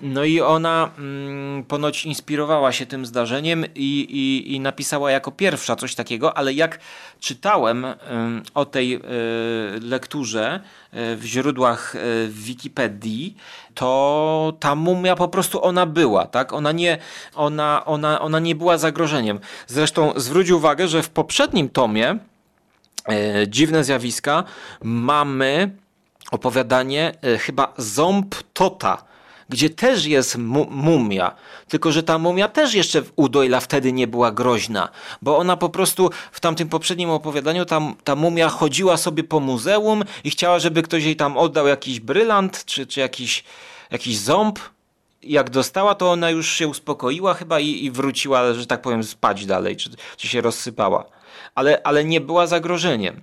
No i ona mm, ponoć inspirowała się tym zdarzeniem i, i, i napisała jako pierwsza coś takiego, ale jak czytałem o tej e, lekturze e, w źródłach w Wikipedii, to ta mumia po prostu ona była, tak? Ona nie, ona, ona, ona nie była zagrożeniem. Zresztą zwróć uwagę, że w poprzednim tomie Dziwne zjawiska mamy opowiadanie e, chyba Ząb Tota, gdzie też jest mu mumia, tylko że ta mumia też jeszcze u Doyla wtedy nie była groźna, bo ona po prostu w tamtym poprzednim opowiadaniu tam, ta mumia chodziła sobie po muzeum i chciała, żeby ktoś jej tam oddał jakiś brylant czy, czy jakiś, jakiś ząb. Jak dostała, to ona już się uspokoiła chyba i, i wróciła, że tak powiem, spać dalej, czy, czy się rozsypała. Ale, ale nie była zagrożeniem.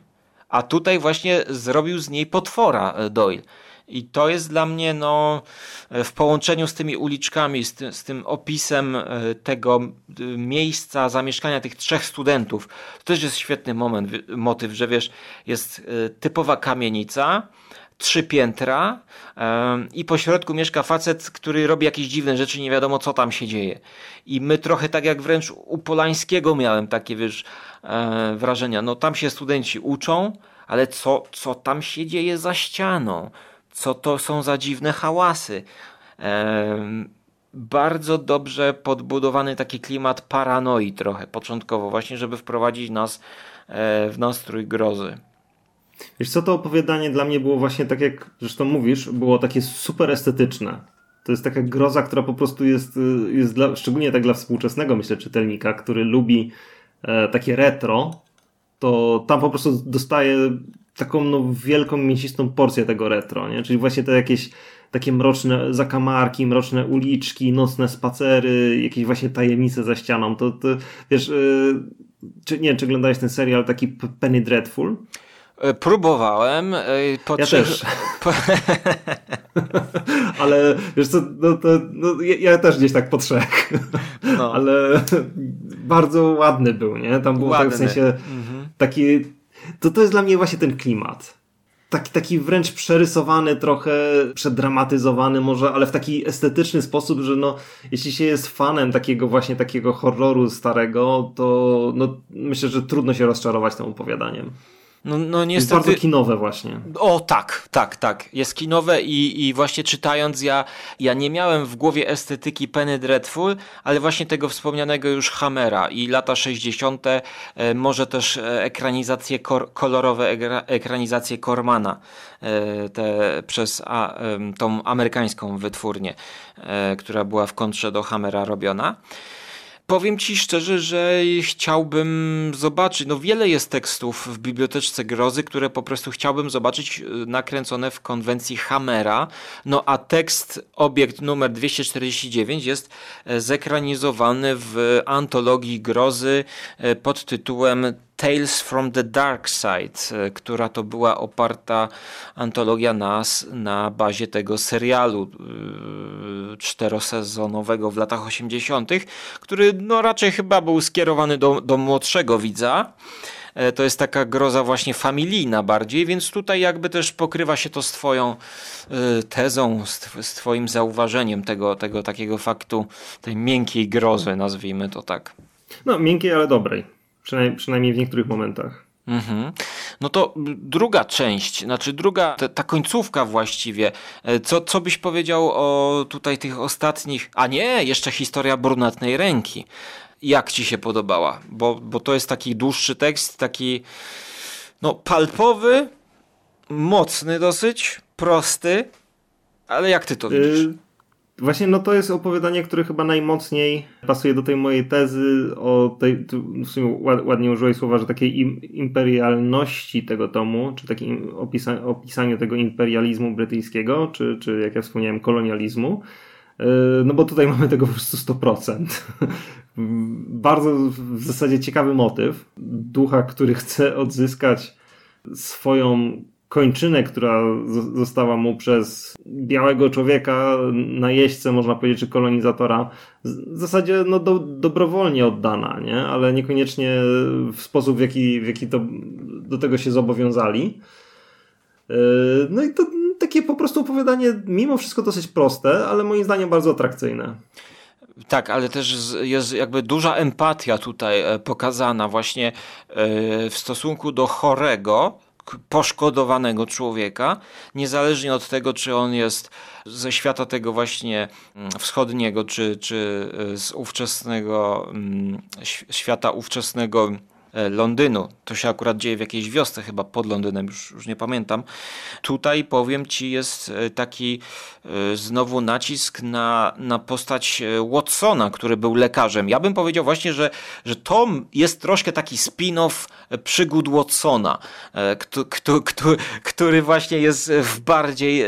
A tutaj właśnie zrobił z niej potwora e, Doyle. I to jest dla mnie, no, w połączeniu z tymi uliczkami, z, ty, z tym opisem e, tego e, miejsca zamieszkania tych trzech studentów, to też jest świetny moment, motyw, że wiesz, jest e, typowa kamienica, trzy piętra i po środku mieszka facet, który robi jakieś dziwne rzeczy, nie wiadomo co tam się dzieje. I my trochę tak jak wręcz u Polańskiego miałem takie wiesz, e, wrażenia. No tam się studenci uczą, ale co, co tam się dzieje za ścianą? Co to są za dziwne hałasy? bardzo dobrze podbudowany taki klimat paranoi trochę początkowo, właśnie żeby wprowadzić nas e, w nastrój grozy. Wiesz co, to opowiadanie dla mnie było właśnie tak jak zresztą mówisz, było takie super estetyczne. To jest taka groza, która po prostu jest, jest dla, szczególnie tak dla współczesnego, myślę, czytelnika, który lubi e, takie retro, to tam po prostu dostaje taką no, wielką, mięsistą porcję tego retro, nie? czyli właśnie te jakieś takie mroczne zakamarki, mroczne uliczki, nocne spacery, jakieś właśnie tajemnice za ścianą. To, to wiesz, yy, czy, nie czy oglądałeś ten serial taki Penny Dreadful? E, próbowałem. E, po ja trzech... też. Po... Ale wiesz co, no to, no, ja, ja, też gdzieś tak po trzech. No. Ale bardzo ładny był, nie? Tam był tak w sensie mhm. taki... To, to jest dla mnie właśnie ten klimat taki, taki wręcz przerysowany, trochę przedramatyzowany może, ale w taki estetyczny sposób, że no, jeśli się jest fanem takiego właśnie takiego horroru starego, to no, myślę, że trudno się rozczarować tym opowiadaniem. No, no niestety... Jest bardzo kinowe właśnie. O tak, tak, tak. Jest kinowe i, i właśnie czytając ja, ja nie miałem w głowie estetyki Penny Dreadful, ale właśnie tego wspomnianego już Hammera i lata 60. E, może też e, ekranizacje kolorowe, ekranizacje Kormana e, te, przez a, tą amerykańską wytwórnię, która była w kontrze do Hammera robiona. Powiem ci szczerze, że chciałbym zobaczyć, no wiele jest tekstów w Biblioteczce Grozy, które po prostu chciałbym zobaczyć e, nakręcone w konwencji Hammera, no a tekst obiekt numer 249 jest e, zekranizowany w antologii Grozy e, pod tytułem Tales from the Dark Side, e, która to była oparta antologia nas na bazie tego serialu yy, czterosezonowego w latach 80., który no raczej chyba był skierowany do, do młodszego widza. E, to jest taka groza właśnie familijna bardziej, więc tutaj jakby też pokrywa się to z twoją tezą, z twoim zauważeniem tego, tego takiego faktu, tej miękkiej grozy, nazwijmy to tak. No, miękkiej, ale dobrej. Przynajmniej, przynajmniej w niektórych momentach. Mhm. No to druga część, znaczy druga, ta, ta, końcówka właściwie. E, co, co byś powiedział o tutaj tych ostatnich, a nie, jeszcze historia brunatnej ręki. Jak ci się podobała? Bo, bo to jest taki dłuższy tekst, taki no palpowy, mocny dosyć, prosty, ale jak ty to widzisz? Właśnie no to jest opowiadanie, które chyba najmocniej pasuje do tej mojej tezy o tej, w sumie ładnie użyłeś słowa, że takiej imperialności tego tomu, czy takim opisa, opisaniu tego imperializmu brytyjskiego, czy, czy jak ja wspomniałem, kolonializmu. E, no bo tutaj mamy tego po prostu 100%. Bardzo w zasadzie ciekawy motyw ducha, który chce odzyskać swoją kończynę, która została mu przez białego człowieka, najeźdźcę, można powiedzieć, czy kolonizatora, w zasadzie no, do, dobrowolnie oddana, nie? ale niekoniecznie w sposób, w jaki, w jaki to, do tego się zobowiązali. Yy, no i to takie po prostu opowiadanie, mimo wszystko dosyć proste, ale moim zdaniem bardzo atrakcyjne. Tak, ale też jest jakby duża empatia tutaj e, pokazana właśnie e, w stosunku do chorego, poszkodowanego człowieka, niezależnie od tego, czy on jest ze świata tego właśnie mm, wschodniego, czy, czy e, z ówczesnego mm, świata ówczesnego Londynu. To się akurat dzieje w jakiejś wiosce, chyba pod Londynem, już, już nie pamiętam. Tutaj powiem ci, jest e, taki e, znowu nacisk na, na postać Watsona, który był lekarzem. Ja bym powiedział właśnie, że, że to jest troszkę taki spin-off przygód Watsona, który, który, który właśnie jest w bardziej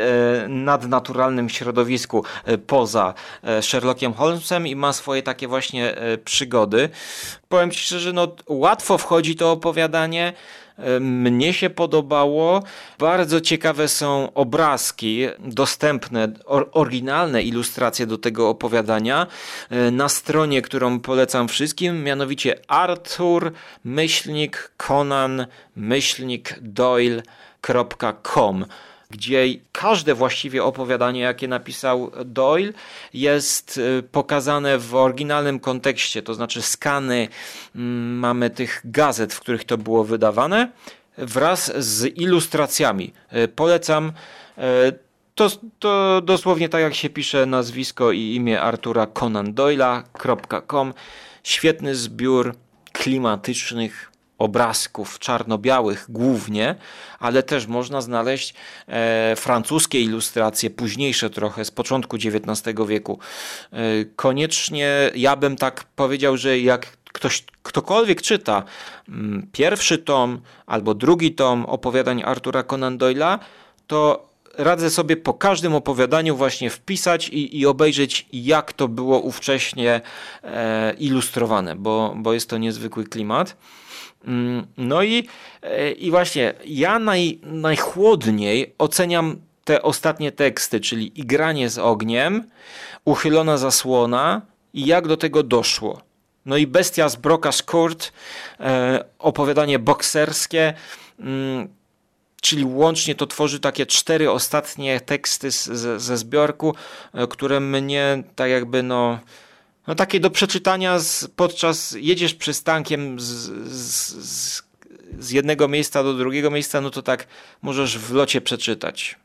nadnaturalnym środowisku poza Sherlockiem Holmesem i ma swoje takie właśnie przygody powiem Ci szczerze, no łatwo wchodzi to opowiadanie. Mnie się podobało. Bardzo ciekawe są obrazki dostępne, or, oryginalne ilustracje do tego opowiadania e, na stronie, którą polecam wszystkim, mianowicie Arthur myślnik Conan myślnik Doyle.com. gdzie każde właściwie opowiadanie, jakie napisał Doyle, jest y, pokazane w oryginalnym kontekście, to znaczy skany mm, mamy tych gazet, w których to było wydawane, wraz z ilustracjami. Y, polecam. y, To, to dosłownie tak jak się pisze nazwisko i imię Artura Conan Doyle'a.com. Świetny zbiór klimatycznych obrazków czarno-białych głównie, ale też można znaleźć e, francuskie ilustracje, późniejsze trochę, z początku XIX wieku. E, koniecznie ja bym tak powiedział, że jak ktoś, ktokolwiek czyta mm, pierwszy tom albo drugi tom opowiadań Artura Conan Doyle'a, to radzę sobie po każdym opowiadaniu właśnie wpisać i, i obejrzeć, jak to było ówcześnie e, ilustrowane, bo, bo jest to niezwykły klimat. Mm, No i, e, i właśnie ja naj, najchłodniej oceniam te ostatnie teksty, czyli Igranie z ogniem, Uchylona zasłona i jak do tego doszło. No i Bestia z Broka e, opowiadanie bokserskie, mm, czyli łącznie to tworzy takie cztery ostatnie teksty z, ze, ze zbiorku, e, które mnie tak jakby no, no takie do przeczytania z, podczas jedziesz przystankiem z, z, z, z jednego miejsca do drugiego miejsca, no to tak możesz w locie przeczytać.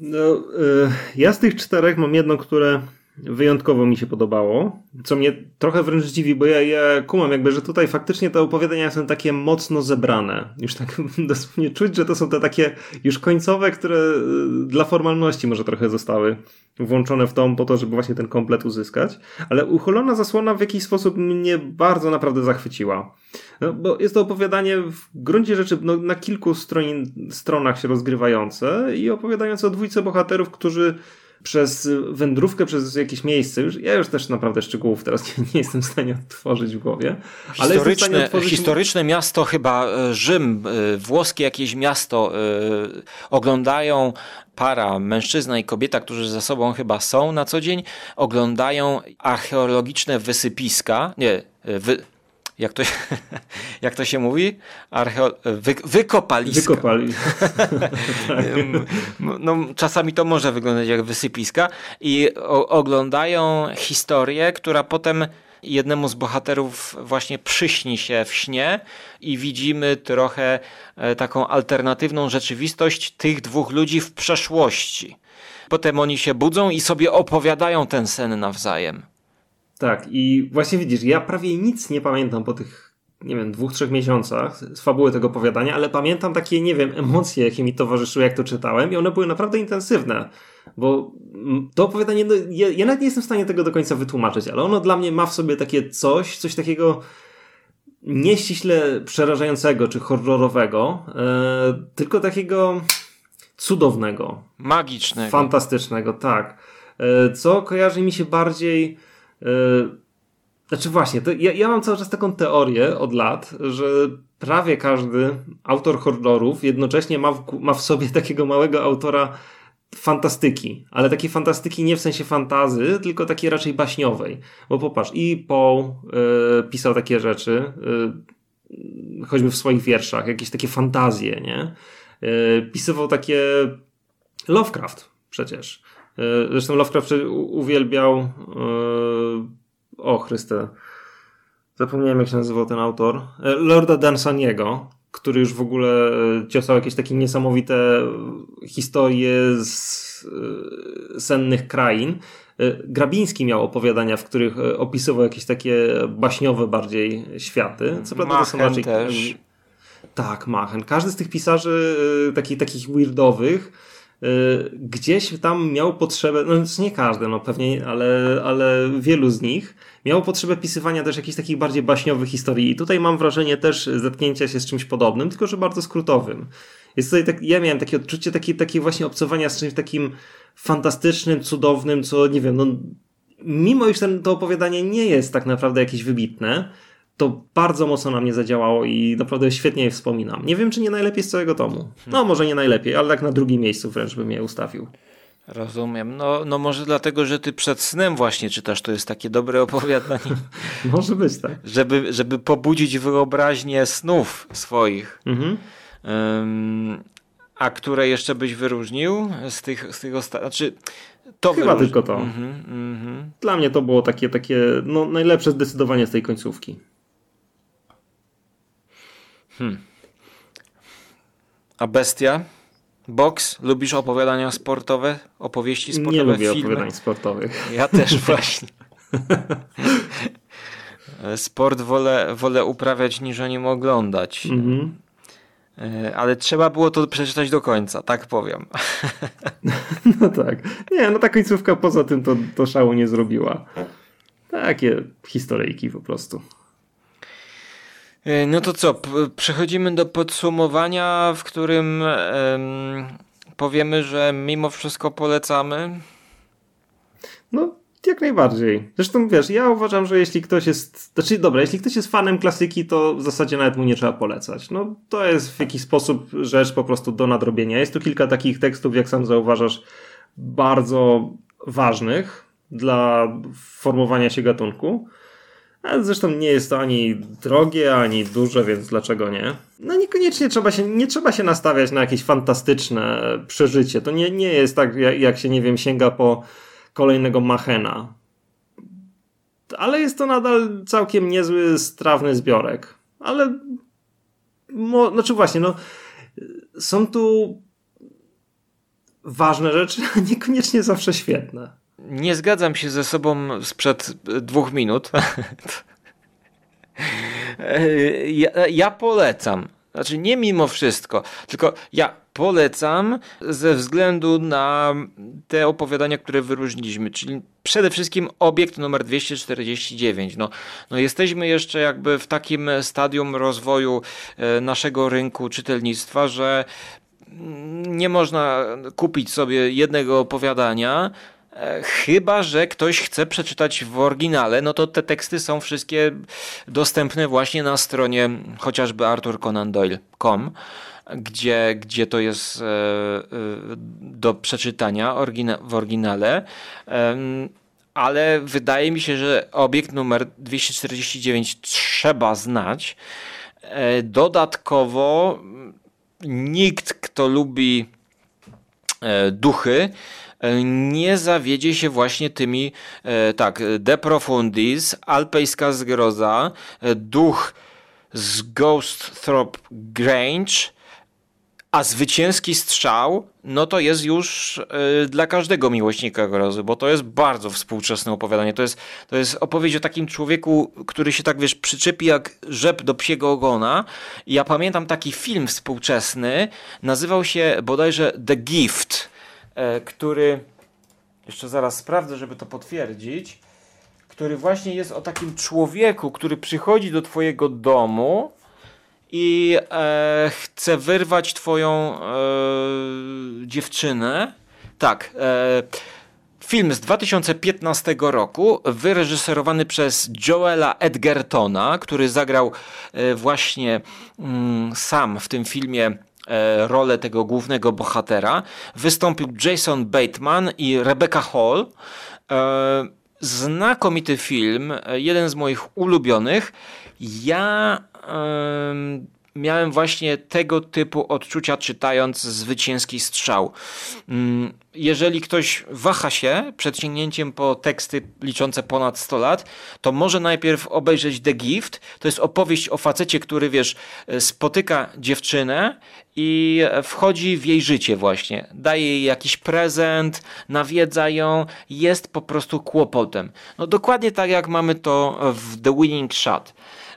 No, y, ja z tych czterech mam jedno, które wyjątkowo mi się podobało, co mnie trochę wręcz dziwi, bo ja, ja kumam jakby, że tutaj faktycznie te opowiadania są takie mocno zebrane. Już tak dosłownie czuć, że to są te takie już końcowe, które y, dla formalności może trochę zostały włączone w tom po to, żeby właśnie ten komplet uzyskać. Ale uchylona zasłona w jakiś sposób mnie bardzo naprawdę zachwyciła. No, bo jest to opowiadanie w gruncie rzeczy no, na kilku stron, stronach się rozgrywające i opowiadające o dwójce bohaterów, którzy przez wędrówkę, przez jakieś miejsce, już, ja już też naprawdę szczegółów teraz nie, nie jestem w stanie odtworzyć w głowie, ale Historyczne, historyczne miasto, chyba e, Rzym, e, włoskie jakieś miasto, e, oglądają para, mężczyzna i kobieta, którzy ze sobą chyba są na co dzień, oglądają archeologiczne wysypiska, nie, wy, jak to, się- jak to się mówi? Archeo, wy, wykopaliska. Wykopali. Ym, No, czasami to może wyglądać jak wysypiska i o, oglądają historię, która potem jednemu z bohaterów właśnie przyśni się w śnie i widzimy trochę e, taką alternatywną rzeczywistość tych dwóch ludzi w przeszłości. Potem oni się budzą i sobie opowiadają ten sen nawzajem. Tak, i właśnie widzisz, ja prawie nic nie pamiętam po tych, nie wiem, dwóch, trzech miesiącach z fabuły tego opowiadania, ale pamiętam takie, nie wiem, emocje, jakie mi towarzyszyły, jak to czytałem i one były naprawdę intensywne, bo mm, to opowiadanie, no, ja, ja nawet nie jestem w stanie tego do końca wytłumaczyć, ale ono dla mnie ma w sobie takie coś, coś takiego nieściśle przerażającego czy horrorowego, e, tylko takiego cudownego, Magicznego. Fantastycznego, tak. E, Co kojarzy mi się bardziej. E, Znaczy, właśnie, ja, ja mam cały czas taką teorię od lat, że prawie każdy autor horrorów jednocześnie ma w, ma w sobie takiego małego autora fantastyki, ale takiej fantastyki nie w sensie fantazy, tylko takiej raczej baśniowej. Bo popatrz, i Poe e, pisał takie rzeczy, e, choćby w swoich wierszach, jakieś takie fantazje, nie? E, pisywał takie Lovecraft przecież. E, Zresztą Lovecraft uwielbiał. e, O Chryste. Zapomniałem, jak się nazywał ten autor. E, Lorda Dansaniego, który już w ogóle ciosał jakieś takie niesamowite historie z sennych krain. Grabiński miał opowiadania, w których opisywał jakieś takie baśniowe bardziej światy. Co prawda to są raczej też. tak, Machen. Każdy z tych pisarzy takich, takich weirdowych gdzieś tam miał potrzebę, no nie każdy, no pewnie, ale, ale wielu z nich miało potrzebę pisywania też jakichś takich bardziej baśniowych historii. I tutaj mam wrażenie też zetknięcia się z czymś podobnym, tylko że bardzo skrótowym. Jest tutaj tak, ja miałem takie odczucie takie, takie właśnie obcowania z czymś takim fantastycznym, cudownym, co nie wiem, no mimo iż ten, to opowiadanie nie jest tak naprawdę jakieś wybitne, to bardzo mocno na mnie zadziałało i naprawdę świetnie je wspominam. Nie wiem, czy nie najlepiej z całego tomu. No, może nie najlepiej, ale tak na drugim miejscu wręcz bym je ustawił. Rozumiem. No, no może dlatego, że ty przed snem właśnie czytasz, to jest takie dobre opowiadanie, Może być, tak. żeby, żeby pobudzić wyobraźnię snów swoich. Mhm. Ym, A które jeszcze byś wyróżnił z tych, z tych ostatnich? Znaczy, to Chyba wyróżni- tylko to. Mhm, mhm. Dla mnie to było takie, takie no, najlepsze zdecydowanie z tej końcówki. A bestia? Boks? Lubisz opowiadania sportowe? Opowieści sportowe? Nie lubię filmy? opowiadań sportowych. Ja też właśnie. Sport wolę, wolę uprawiać niż o nim oglądać. Mhm. E, Ale trzeba było to przeczytać do końca, tak powiem. No tak. Nie, no ta końcówka poza tym to, to szału nie zrobiła. Takie historyjki po prostu. E, No to co, przechodzimy do podsumowania, w którym em, powiemy, że mimo wszystko polecamy. No, jak najbardziej. Zresztą wiesz, ja uważam, że jeśli ktoś jest. Znaczy, dobra, jeśli ktoś jest fanem klasyki, to w zasadzie nawet mu nie trzeba polecać. No, to jest w jakiś sposób rzecz po prostu do nadrobienia. Jest tu kilka takich tekstów, jak sam zauważasz, bardzo ważnych dla formowania się gatunku. Zresztą nie jest to ani drogie, ani duże, więc dlaczego nie? No niekoniecznie trzeba się, nie trzeba się nastawiać na jakieś fantastyczne przeżycie. To nie, nie jest tak, jak, jak się, nie wiem, sięga po kolejnego Machena. Ale jest to nadal całkiem niezły, strawny zbiorek. Ale, mo, znaczy właśnie, no, są tu ważne rzeczy, a niekoniecznie zawsze świetne. Nie zgadzam się ze sobą sprzed dwóch minut. Ja, ja polecam. Znaczy nie mimo wszystko, tylko ja polecam ze względu na te opowiadania, które wyróżniliśmy, czyli przede wszystkim obiekt numer 249. No, no jesteśmy jeszcze jakby w takim stadium rozwoju e, naszego rynku czytelnictwa, że nie można kupić sobie jednego opowiadania, chyba że ktoś chce przeczytać w oryginale, no to te teksty są wszystkie dostępne właśnie na stronie chociażby arthurconandoyle.com, gdzie, gdzie to jest e, e, do przeczytania w oryginale. Ale wydaje mi się, że obiekt numer 249 trzeba znać. E, Dodatkowo nikt, kto lubi e, duchy, e, nie zawiedzie się właśnie tymi, e, tak, De Profundis, Alpejska Zgroza, e, Duch z Ghost Thorpe Grange, a zwycięski strzał, no to jest już dla każdego miłośnika grozy, bo to jest bardzo współczesne opowiadanie. To jest, to jest opowieść o takim człowieku, który się tak wiesz, przyczepi jak rzep do psiego ogona. Ja pamiętam taki film współczesny, nazywał się bodajże The Gift, e, który. Jeszcze zaraz sprawdzę, żeby to potwierdzić. Który właśnie jest o takim człowieku, który przychodzi do Twojego domu i e, chce wyrwać twoją e, dziewczynę. Tak. E, film z 2015 roku, wyreżyserowany przez Joela Edgertona, który zagrał e, właśnie mm, sam w tym filmie e, rolę tego głównego bohatera. Wystąpił Jason Bateman i Rebecca Hall. E, znakomity film, e, jeden z moich ulubionych. Ja miałem właśnie tego typu odczucia czytając zwycięski strzał. Mm, Jeżeli ktoś waha się przed sięgnięciem po teksty liczące ponad 100 lat, to może najpierw obejrzeć The Gift. To jest opowieść o facecie, który wiesz, spotyka dziewczynę i wchodzi w jej życie właśnie. Daje jej jakiś prezent, nawiedza ją, jest po prostu kłopotem. No dokładnie tak jak mamy to w The Winning Shot.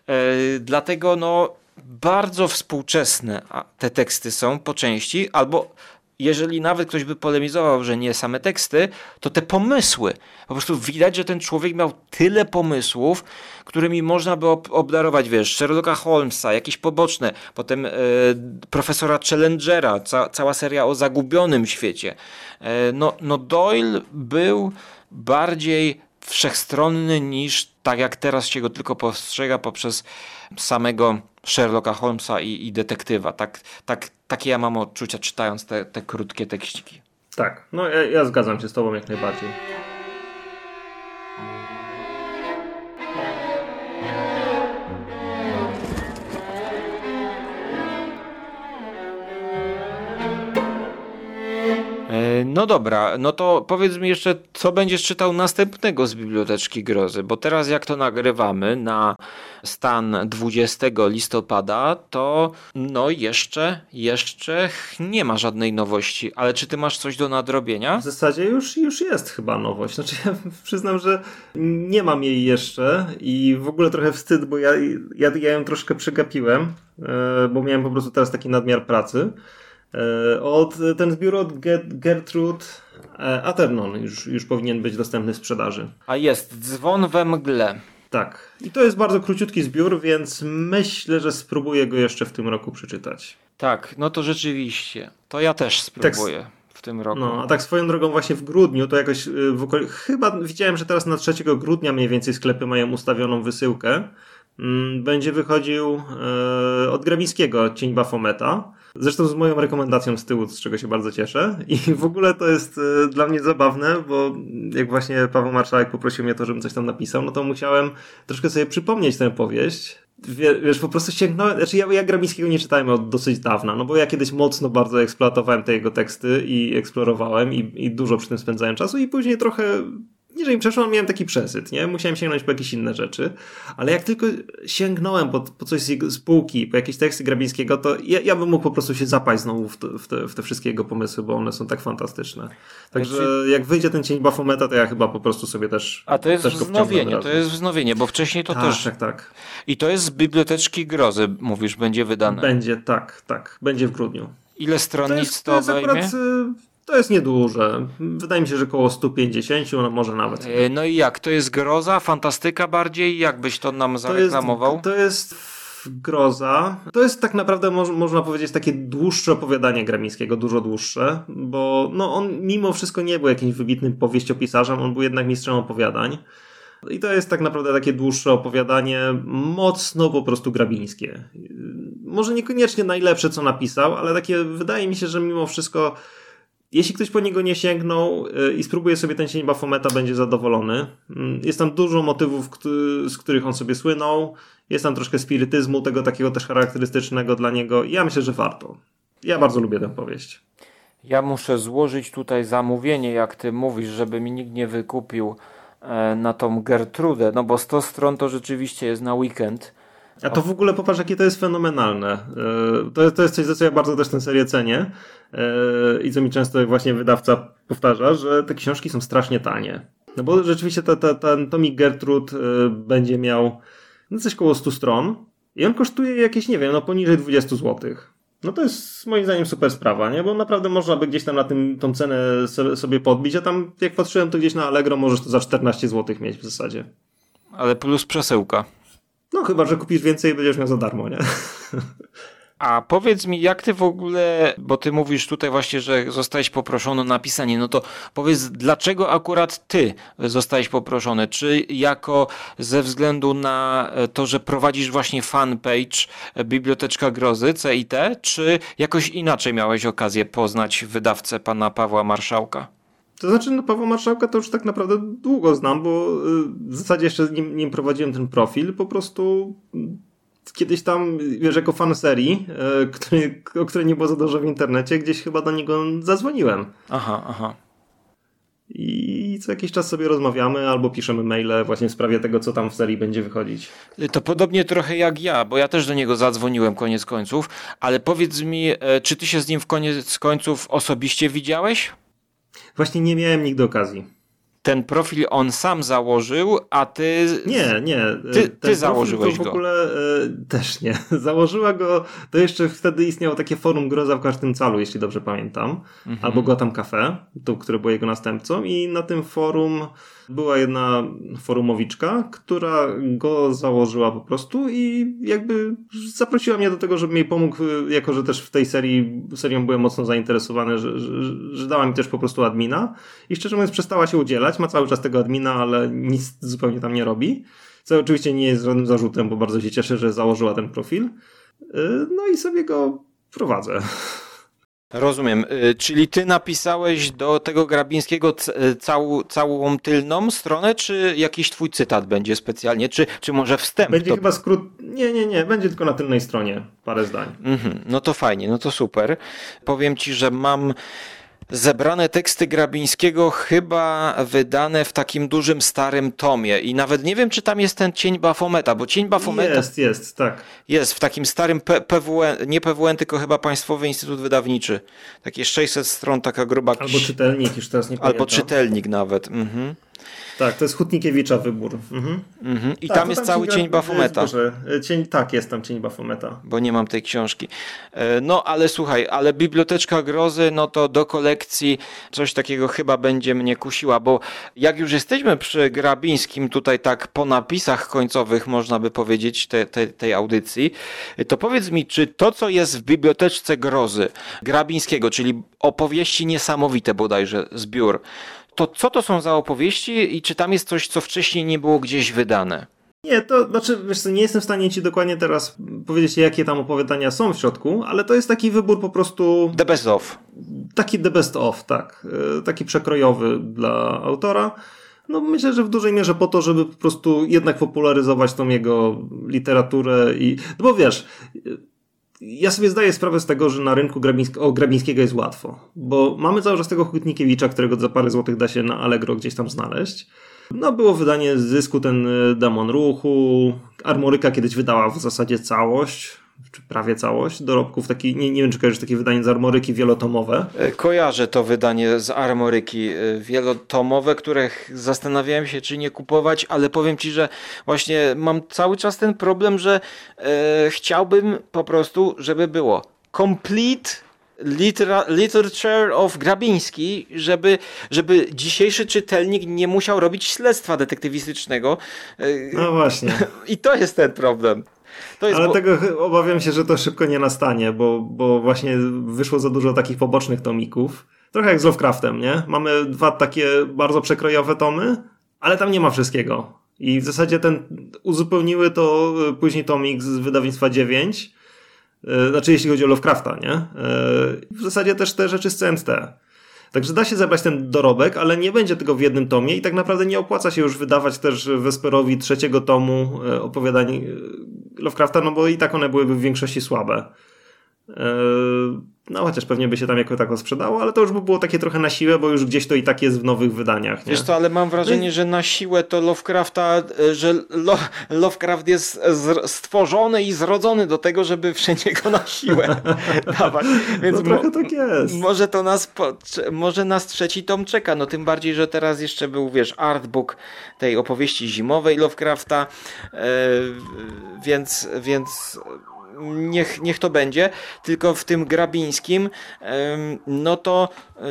E, Dlatego no bardzo współczesne te teksty są po części, albo jeżeli nawet ktoś by polemizował, że nie same teksty, to te pomysły. Po prostu widać, że ten człowiek miał tyle pomysłów, którymi można by ob- obdarować, wiesz, Sherlocka Holmesa, jakieś poboczne, potem e, profesora Challengera, ca- cała seria o zagubionym świecie. E, no, no Doyle był bardziej wszechstronny niż tak jak teraz się go tylko postrzega poprzez samego Sherlocka Holmesa i, i detektywa. Tak, tak, takie ja mam odczucia czytając te, te krótkie tekściki. Tak, no ja, ja zgadzam się z tobą jak najbardziej. No dobra, no to powiedz mi jeszcze, co będziesz czytał następnego z Biblioteczki Grozy, bo teraz jak to nagrywamy na stan 20 listopada, to no jeszcze, jeszcze nie ma żadnej nowości, ale czy ty masz coś do nadrobienia? W zasadzie już, już jest chyba nowość. Znaczy ja przyznam, że nie mam jej jeszcze i w ogóle trochę wstyd, bo ja, ja, ja ją troszkę przegapiłem, e, bo miałem po prostu teraz taki nadmiar pracy. E, od, ten zbiór od Gertrude e, Aternon już, już powinien być dostępny w sprzedaży. A jest, dzwon we mgle. Tak. I to jest bardzo króciutki zbiór, więc myślę, że spróbuję go jeszcze w tym roku przeczytać. Tak, no to rzeczywiście. To ja też spróbuję. Tak, w tym roku. No, a tak swoją drogą właśnie w grudniu to jakoś y, w okol... chyba widziałem, że teraz na 3 grudnia mniej więcej sklepy mają ustawioną wysyłkę. Mm, będzie wychodził e, od Grabińskiego Cień Bafometa. Zresztą z moją rekomendacją z tyłu, z czego się bardzo cieszę. I w ogóle to jest e, dla mnie zabawne, bo jak właśnie Paweł Marszałek poprosił mnie to, żebym coś tam napisał, no to musiałem troszkę sobie przypomnieć tę powieść. Wiesz, po prostu sięgnąłem, znaczy ja, ja Grabińskiego nie czytałem od dosyć dawna, no bo ja kiedyś mocno bardzo eksploatowałem te jego teksty i eksplorowałem i, i dużo przy tym spędzałem czasu i później trochę jeżeli przeszło, miałem taki przesyt, nie? Musiałem sięgnąć po jakieś inne rzeczy, ale jak tylko sięgnąłem po, po coś z jego spółki, po jakieś teksty Grabińskiego, to ja, ja bym mógł po prostu się zapaść znowu w, to, w, te, w te wszystkie jego pomysły, bo one są tak fantastyczne. Także znaczy... jak wyjdzie ten cień Bafometa, to ja chyba po prostu sobie też. A to jest też wznowienie, to jest wznowienie, bo wcześniej to tak, też. Tak, tak. I to jest z biblioteczki grozy, mówisz, będzie wydane. Będzie, tak, tak. Będzie w grudniu. Ile stronnic to, jest, to, y, to jest nieduże. Wydaje mi się, że około 150, no może nawet. E, no i jak? To jest groza, fantastyka bardziej? Jak byś to nam zareklamował? To jest, to jest groza. To jest tak naprawdę, można powiedzieć, takie dłuższe opowiadanie Gramińskiego, dużo dłuższe, bo no, on mimo wszystko nie był jakimś wybitnym powieściopisarzem, on był jednak mistrzem opowiadań. I to jest tak naprawdę takie dłuższe opowiadanie, mocno po prostu grabińskie. Może niekoniecznie najlepsze, co napisał, ale takie wydaje mi się, że mimo wszystko jeśli ktoś po niego nie sięgnął y, i spróbuje sobie ten cień Bafometa, będzie zadowolony. Mm, jest tam dużo motywów, z których on sobie słynął. Jest tam troszkę spirytyzmu, tego takiego też charakterystycznego dla niego. Ja myślę, że warto. Ja bardzo lubię tę powieść. Ja muszę złożyć tutaj zamówienie, jak ty mówisz, żeby mi nikt nie wykupił e, na tą Gertrudę, no bo 100 stron to rzeczywiście jest na weekend. A to w ogóle popatrz, jakie to jest fenomenalne. E, to jest coś, za co ja bardzo też tę serię cenię e, i co mi często właśnie wydawca powtarza, że te książki są strasznie tanie. No bo rzeczywiście ta, ta, ten tomik Gertrud e, będzie miał no coś koło 100 stron i on kosztuje jakieś, nie wiem, no poniżej 20 zł. No to jest moim zdaniem super sprawa, nie? Bo naprawdę można by gdzieś tam na tym tą cenę sobie podbić, a tam jak patrzyłem to gdzieś na Allegro możesz to za 14 zł mieć w zasadzie. Ale plus przesyłka. No chyba, że kupisz więcej i będziesz miał za darmo, nie? A powiedz mi, jak ty w ogóle, bo ty mówisz tutaj właśnie, że zostałeś poproszony o napisanie, no to powiedz, dlaczego akurat ty zostałeś poproszony? Czy jako ze względu na to, że prowadzisz właśnie fanpage Biblioteczka Grozy, CIT, czy jakoś inaczej miałeś okazję poznać wydawcę pana Pawła Marszałka? To znaczy, no Pawła Marszałka to już tak naprawdę długo znam, bo y, w zasadzie jeszcze nim, nim prowadziłem ten profil, po prostu kiedyś tam, wiesz, jako fan serii, y, który, o której nie było za dużo w internecie, gdzieś chyba do niego zadzwoniłem. Aha, aha. I co jakiś czas sobie rozmawiamy albo piszemy maile właśnie w sprawie tego, co tam w serii będzie wychodzić. To podobnie trochę jak ja, bo ja też do niego zadzwoniłem koniec końców, ale powiedz mi, e, czy ty się z nim w koniec końców osobiście widziałeś? Właśnie nie miałem nigdy okazji. Ten profil on sam założył, a ty. Nie, nie. Ty, ty założyłeś go. W ogóle e, też nie. Założyła go. To jeszcze wtedy istniało takie forum Groza w każdym calu, jeśli dobrze pamiętam. Mhm. Albo Gotham Cafe, to, które było jego następcą. I na tym forum była jedna forumowiczka, która go założyła po prostu i jakby zaprosiła mnie do tego, żebym jej pomógł, jako że też w tej serii serią byłem mocno zainteresowany, że, że, że dała mi też po prostu admina i szczerze mówiąc przestała się udzielać, ma cały czas tego admina, ale nic zupełnie tam nie robi. Co oczywiście nie jest żadnym zarzutem, bo bardzo się cieszę, że założyła ten profil. Y, no i sobie go prowadzę. Rozumiem. Y, czyli ty napisałeś do tego Grabińskiego y, całą, całą tylną stronę, czy jakiś twój cytat będzie specjalnie, czy, czy może wstęp? Będzie to... chyba skrót. Nie, nie, nie. Będzie tylko na tylnej stronie parę zdań. Mhm. No to fajnie, no to super. Powiem ci, że mam zebrane teksty Grabińskiego chyba wydane w takim dużym starym tomie i nawet nie wiem, czy tam jest ten cień Bafometa, bo cień Bafometa Jest, jest, tak. jest w takim starym P- PWN, nie PWN, tylko chyba Państwowy Instytut Wydawniczy. Takie 600 stron, taka gruba Albo czytelnik, już teraz nie pamiętam. albo czytelnik nawet. Mhm. Tak, to jest Hutnikiewicza wybór. Mhm. Mhm. I Tak, tam jest cały cień Bafometa. Boże, cień, tak, jest tam cień Bafometa. bo nie mam tej książki. E, No, ale słuchaj, ale Biblioteczka Grozy, no to do kolekcji coś takiego chyba będzie mnie kusiła, bo jak już jesteśmy przy Grabińskim, tutaj tak po napisach końcowych, można by powiedzieć, te, te, tej audycji, to powiedz mi, czy to, co jest w Biblioteczce Grozy Grabińskiego, czyli opowieści niesamowite bodajże, zbiór, to co to są za opowieści i czy tam jest coś, co wcześniej nie było gdzieś wydane? Nie, to znaczy, wiesz co, nie jestem w stanie ci dokładnie teraz powiedzieć, jakie tam opowiadania są w środku, ale to jest taki wybór po prostu, The Best of. taki the best of, tak, e, taki przekrojowy dla autora. No myślę, że w dużej mierze po to, żeby po prostu jednak popularyzować tą jego literaturę i, no bo wiesz, ja sobie zdaję sprawę z tego, że na rynku Grabińsk o Grabińskiego jest łatwo, bo mamy cały czas tego Hutnikiewicza, którego za parę złotych da się na Allegro gdzieś tam znaleźć. No było wydanie z zysku ten y, Demon Ruchu, Armoryka kiedyś wydała w zasadzie całość, czy prawie całość dorobków, taki, nie, nie wiem czy kojarzysz takie wydanie z Armoryki wielotomowe. E, Kojarzę to wydanie z Armoryki e, wielotomowe, które ch- zastanawiałem się, czy nie kupować, ale powiem ci, że właśnie mam cały czas ten problem, że e, chciałbym po prostu, żeby było complete litera- literature of Grabiński, żeby, żeby dzisiejszy czytelnik nie musiał robić śledztwa detektywistycznego. E, No właśnie. I to jest ten problem. Ale bo- tego obawiam się, że to szybko nie nastanie, bo, bo właśnie wyszło za dużo takich pobocznych tomików. Trochę jak z Lovecraftem, nie? Mamy dwa takie bardzo przekrojowe tomy, ale tam nie ma wszystkiego. I w zasadzie ten uzupełniły to y, później tomik z wydawnictwa 9. Y, Znaczy, jeśli chodzi o Lovecrafta, nie? Y, W zasadzie też te rzeczy z CMT. Także da się zebrać ten dorobek, ale nie będzie tego w jednym tomie i tak naprawdę nie opłaca się już wydawać też Wesperowi trzeciego tomu e, opowiadań e, Lovecrafta, no bo i tak one byłyby w większości słabe. E, No chociaż pewnie by się tam jako tako sprzedało, ale to już by było takie trochę na siłę, bo już gdzieś to i tak jest w nowych wydaniach. Nie? Wiesz co, ale mam wrażenie, No że na siłę to Lovecrafta, e, że Lo Lovecraft jest stworzony i zrodzony do tego, żeby wszędzie go na siłę dawać. Więc no trochę tak jest. może to nas, może nas trzeci tom czeka, no tym bardziej, że teraz jeszcze był, wiesz, artbook tej opowieści zimowej Lovecrafta, e, więc, więc niech, niech to będzie, tylko w tym Grabińskim, no to e,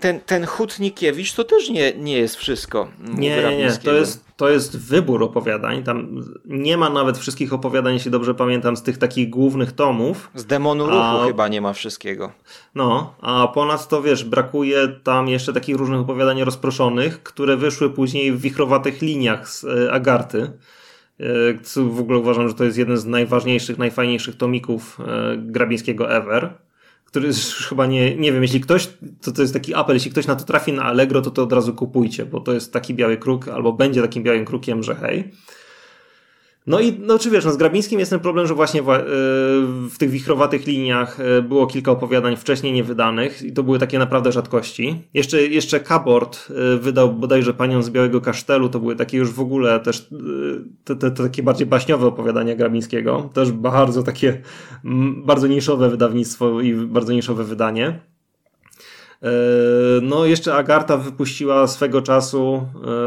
ten, ten Hutnikiewicz to też nie, nie jest wszystko. Nie, nie. To jest, to jest wybór opowiadań. Tam nie ma nawet wszystkich opowiadań, jeśli dobrze pamiętam, z tych takich głównych tomów. Z demonu ruchu A- chyba nie ma wszystkiego. No, a ponadto wiesz, brakuje tam jeszcze takich różnych opowiadań rozproszonych, które wyszły później w wichrowatych liniach z e, Agarty. E, Co w ogóle uważam, że to jest jeden z najważniejszych, najfajniejszych tomików e, Grabińskiego ever. Który już chyba nie, nie wiem, jeśli ktoś, to to jest taki apel, jeśli ktoś na to trafi na Allegro, to to od razu kupujcie, bo to jest taki biały kruk, albo będzie takim białym krukiem, że hej. No i no, czy wiesz, no z Grabińskim jest ten problem, że właśnie wa- y, w tych wichrowatych liniach y, było kilka opowiadań wcześniej niewydanych i to były takie naprawdę rzadkości. Jeszcze, jeszcze Kabord y, wydał bodajże Panią z Białego Kasztelu, to były takie już w ogóle też te, te, te takie bardziej baśniowe opowiadania Grabińskiego. Też bardzo takie, bardzo niszowe wydawnictwo i bardzo niszowe wydanie. E, No, jeszcze Agarta wypuściła swego czasu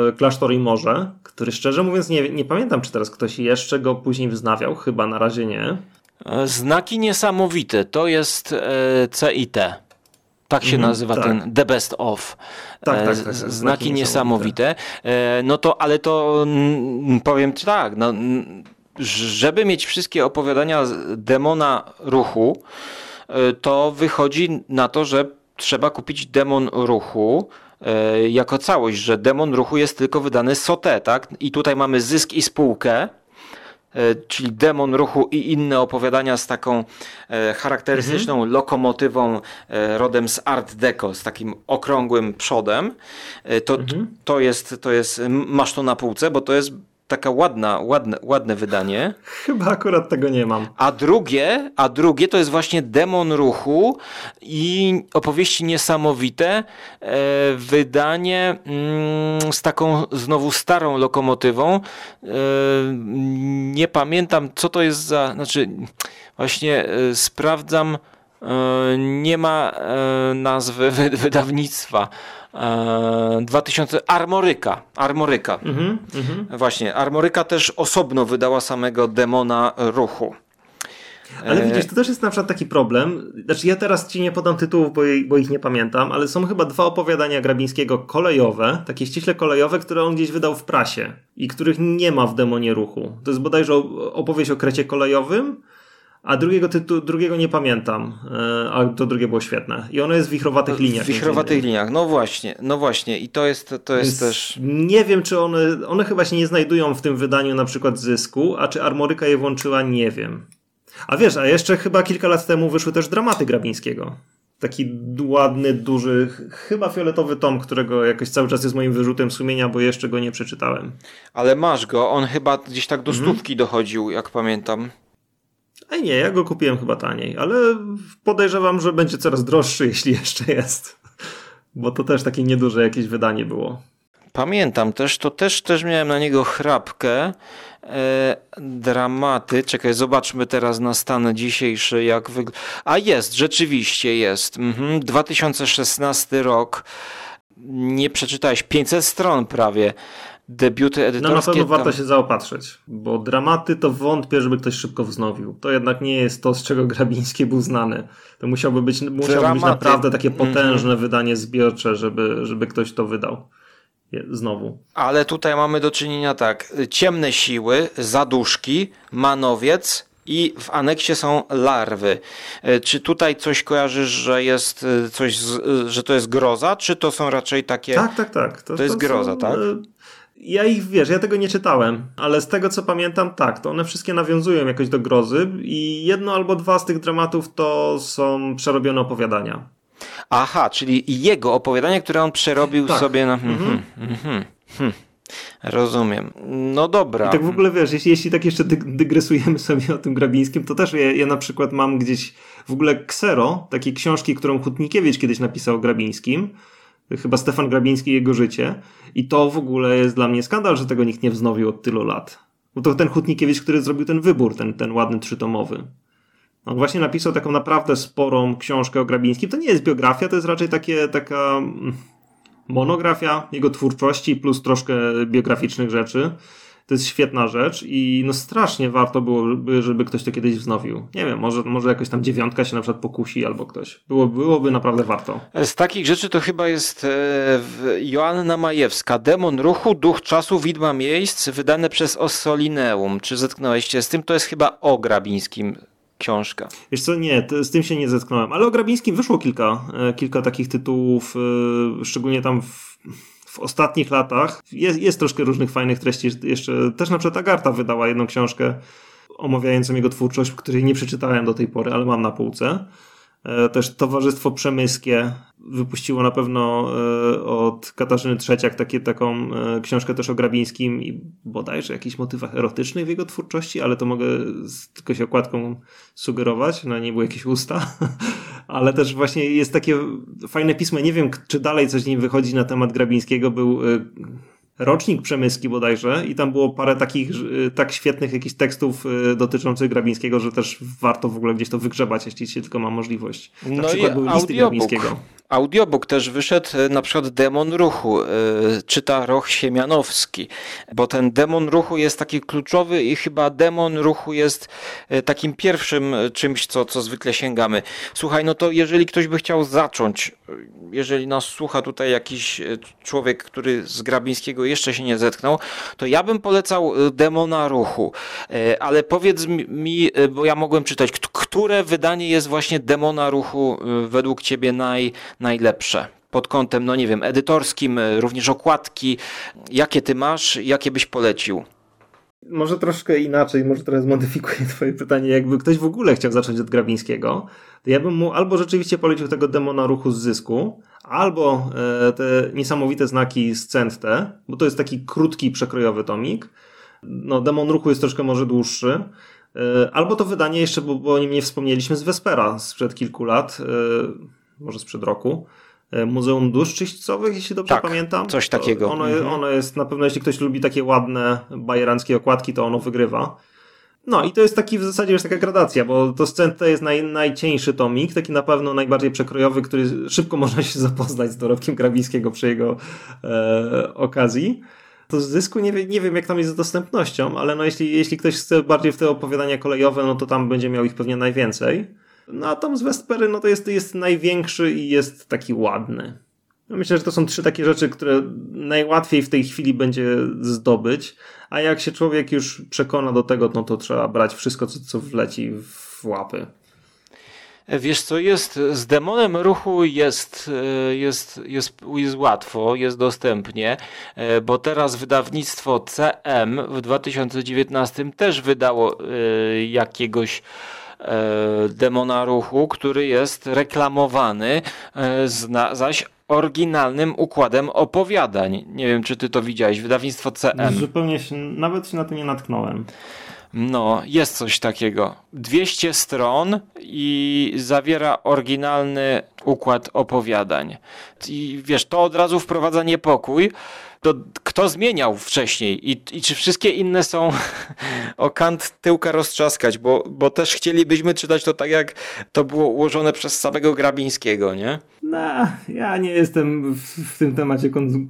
e, Klasztor i Morze, który szczerze mówiąc nie, nie pamiętam, czy teraz ktoś jeszcze go później wznawiał. Chyba na razie nie. E, Znaki niesamowite to jest e, CIT. Tak się Mhm, nazywa tak. ten The Best of. Tak, E, tak, z- tak, tak. Znaki, Znaki niesamowite. E, No to, ale to mm, powiem ci tak, no, mm, żeby mieć wszystkie opowiadania demona ruchu, e, to wychodzi na to, że trzeba kupić demon ruchu e, jako całość, że demon ruchu jest tylko wydany SOTE, tak? I tutaj mamy zysk i spółkę. e, czyli Demon Ruchu i inne opowiadania z taką e, charakterystyczną Mhm. lokomotywą e, rodem z Art Deco, z takim okrągłym przodem. E, to, Mhm. to, jest, to jest, masz to na półce, bo to jest taka ładna, ładne, ładne wydanie. Chyba akurat tego nie mam. A drugie, a drugie to jest właśnie Demon Ruchu i opowieści niesamowite. E, wydanie mm, z taką znowu starą lokomotywą. E, nie pamiętam, co to jest za. Znaczy, właśnie e, sprawdzam. E, nie ma e, nazwy wy, wydawnictwa. 2000 Armoryka. Armoryka. Mhm, mhm. Właśnie, Armoryka też osobno wydała samego demona ruchu. Ale widzisz, to też jest na przykład taki problem. Znaczy, ja teraz ci nie podam tytułów, bo, bo, ich nie pamiętam, ale są chyba dwa opowiadania Grabińskiego kolejowe, takie ściśle kolejowe, które on gdzieś wydał w prasie i których nie ma w demonie ruchu. To jest bodajże opowieść o krecie kolejowym a drugiego tytułu, drugiego nie pamiętam, e, a to drugie było świetne. I ono jest w wichrowatych liniach. W wichrowatych liniach, no właśnie, no właśnie. I to jest, to jest też... Nie wiem, czy one, one chyba się nie znajdują w tym wydaniu na przykład zysku, a czy Armoryka je włączyła, nie wiem. A wiesz, a jeszcze chyba kilka lat temu wyszły też dramaty Grabińskiego. Taki ładny, duży, chyba fioletowy tom, którego jakoś cały czas jest moim wyrzutem sumienia, bo jeszcze go nie przeczytałem. Ale masz go, on chyba gdzieś tak do mhm. stówki dochodził, jak pamiętam. A nie, ja go kupiłem chyba taniej, ale podejrzewam, że będzie coraz droższy, jeśli jeszcze jest. Bo to też takie nieduże jakieś wydanie było. Pamiętam też, to też, też miałem na niego chrapkę. E, dramaty. Czekaj, zobaczmy teraz na stan dzisiejszy, jak wygląda. A jest, rzeczywiście jest. Mhm. 2016 rok. Nie przeczytałeś 500 stron prawie debiuty edytorskie. No na pewno warto się zaopatrzyć, bo dramaty to wątpię, żeby ktoś szybko wznowił. To jednak nie jest to, z czego Grabiński był znany. To musiałby być, musiałby być naprawdę takie mhm. potężne mm wydanie zbiorcze, żeby, żeby ktoś to wydał. Znowu. Ale tutaj mamy do czynienia tak. Ciemne siły, zaduszki, manowiec, i w aneksie są larwy. E, czy tutaj coś kojarzysz, że jest e, coś, z, że to jest groza, czy to są raczej takie. Tak, tak, tak. To, to jest to groza, są, tak? Ja ich, wiesz, ja tego nie czytałem, ale z tego co pamiętam, tak, to one wszystkie nawiązują jakoś do grozy i jedno albo dwa z tych dramatów to są przerobione opowiadania. Aha, czyli jego opowiadanie, które on przerobił tak. sobie na... Mhm. Mhm. Mhm. Rozumiem. No dobra. I tak w ogóle wiesz, jeśli, jeśli tak jeszcze dygresujemy sobie o tym Grabińskim, to też ja, ja na przykład mam gdzieś w ogóle ksero, takiej książki, którą Hutnikiewicz kiedyś napisał o Grabińskim, chyba Stefan Grabiński jego życie. I to w ogóle jest dla mnie skandal, że tego nikt nie wznowił od tylu lat. Bo to ten Hutnikiewicz, który zrobił ten wybór, ten, ten ładny trzytomowy. On właśnie napisał taką naprawdę sporą książkę o Grabińskim. To nie jest biografia, to jest raczej takie, taka mm, monografia jego twórczości plus troszkę biograficznych rzeczy. To jest świetna rzecz i no strasznie warto byłoby, żeby ktoś to kiedyś wznowił. Nie wiem, może, może jakoś tam dziewiątka się na przykład pokusi albo ktoś. Było, byłoby naprawdę warto. Z takich rzeczy to chyba jest e, Joanna Majewska. Demon ruchu, duch czasu, widma miejsc, wydane przez Ossolineum. Czy zetknąłeś się z tym? To jest chyba o Grabińskim książka. Wiesz co, nie, z tym się nie zetknąłem, ale o Grabińskim wyszło kilka, e, kilka takich tytułów, e, szczególnie tam w w ostatnich latach jest, jest troszkę różnych fajnych treści. Jeszcze też na przykład Agarta wydała jedną książkę omawiającą jego twórczość, której nie przeczytałem do tej pory, ale mam na półce. E, też Towarzystwo Przemyskie wypuściło na pewno e, od Katarzyny Trzeciak takie, taką e, książkę też o Grabińskim i bodajże jakichś motywach erotycznych w jego twórczości, ale to mogę tylko się okładką sugerować, na niej były jakieś usta. ale też właśnie jest takie fajne pismo, nie wiem czy dalej coś z nim wychodzi na temat Grabińskiego, był rocznik Przemyski bodajże i tam było parę takich y, tak świetnych jakichś tekstów y, dotyczących Grabińskiego, że też warto w ogóle gdzieś to wygrzebać, jeśli się tylko ma możliwość. Na no przykład były listy Grabińskiego. Audiobook też wyszedł, e, na przykład Demon Ruchu, e, czyta Roch Siemianowski, bo ten Demon Ruchu jest taki kluczowy i chyba Demon Ruchu jest e, takim pierwszym czymś, co, co zwykle sięgamy. Słuchaj, no to jeżeli ktoś by chciał zacząć, jeżeli nas słucha tutaj jakiś człowiek, który z Grabińskiego jeszcze się nie zetknął, to ja bym polecał Demona Ruchu, ale powiedz mi, bo ja mogłem czytać, które wydanie jest właśnie Demona Ruchu według ciebie naj najlepsze? Pod kątem, no nie wiem, edytorskim, e, również okładki. Jakie ty masz, jakie byś polecił? Może troszkę inaczej, może trochę zmodyfikuję twoje pytanie. Jakby ktoś w ogóle chciał zacząć od Grabińskiego, to ja bym mu albo rzeczywiście polecił tego demona ruchu z zysku, albo e, te niesamowite znaki z Centte, bo to jest taki krótki, przekrojowy tomik, No, Demon Ruchu jest troszkę może dłuższy. E, albo to wydanie jeszcze, bo, bo o nim nie wspomnieliśmy, z Vespera sprzed kilku lat, może sprzed roku. E, Muzeum Dusz Czyśćcowych, jeśli dobrze Tak, pamiętam. coś takiego. Ono, Mhm. ono jest, na pewno jeśli ktoś lubi takie ładne bajeranckie okładki, to ono wygrywa. No i to jest taki w zasadzie już taka gradacja, bo to scen to jest naj, najcieńszy tomik, taki na pewno najbardziej przekrojowy, który szybko można się zapoznać z dorobkiem Grabińskiego przy jego e, okazji. To z dysku nie, wie, nie wiem, jak tam jest z dostępnością, ale no jeśli, jeśli ktoś chce bardziej w te opowiadania kolejowe, no to tam będzie miał ich pewnie najwięcej. No a Tom z Westpery, no to jest, jest największy i jest taki ładny. No myślę, że to są trzy takie rzeczy, które najłatwiej w tej chwili będzie zdobyć, a jak się człowiek już przekona do tego, no to trzeba brać wszystko, co, co wleci w łapy. Wiesz co, jest z demonem ruchu jest, jest, jest, jest łatwo, jest dostępnie, bo teraz wydawnictwo CM w 2019 też wydało e, jakiegoś demona ruchu, który jest reklamowany e, zna, zaś oryginalnym układem opowiadań. Nie wiem, czy ty to widziałeś, wydawnictwo CM. Zupełnie się, nawet się na to nie natknąłem. No, jest coś takiego. 200 stron i zawiera oryginalny układ opowiadań. I wiesz, to od razu wprowadza niepokój. To kto zmieniał wcześniej i, i czy wszystkie inne są o kant tyłka roztrzaskać, bo, bo też chcielibyśmy czytać to tak, jak to było ułożone przez samego Grabińskiego, nie? No, ja nie jestem w, w tym temacie kon,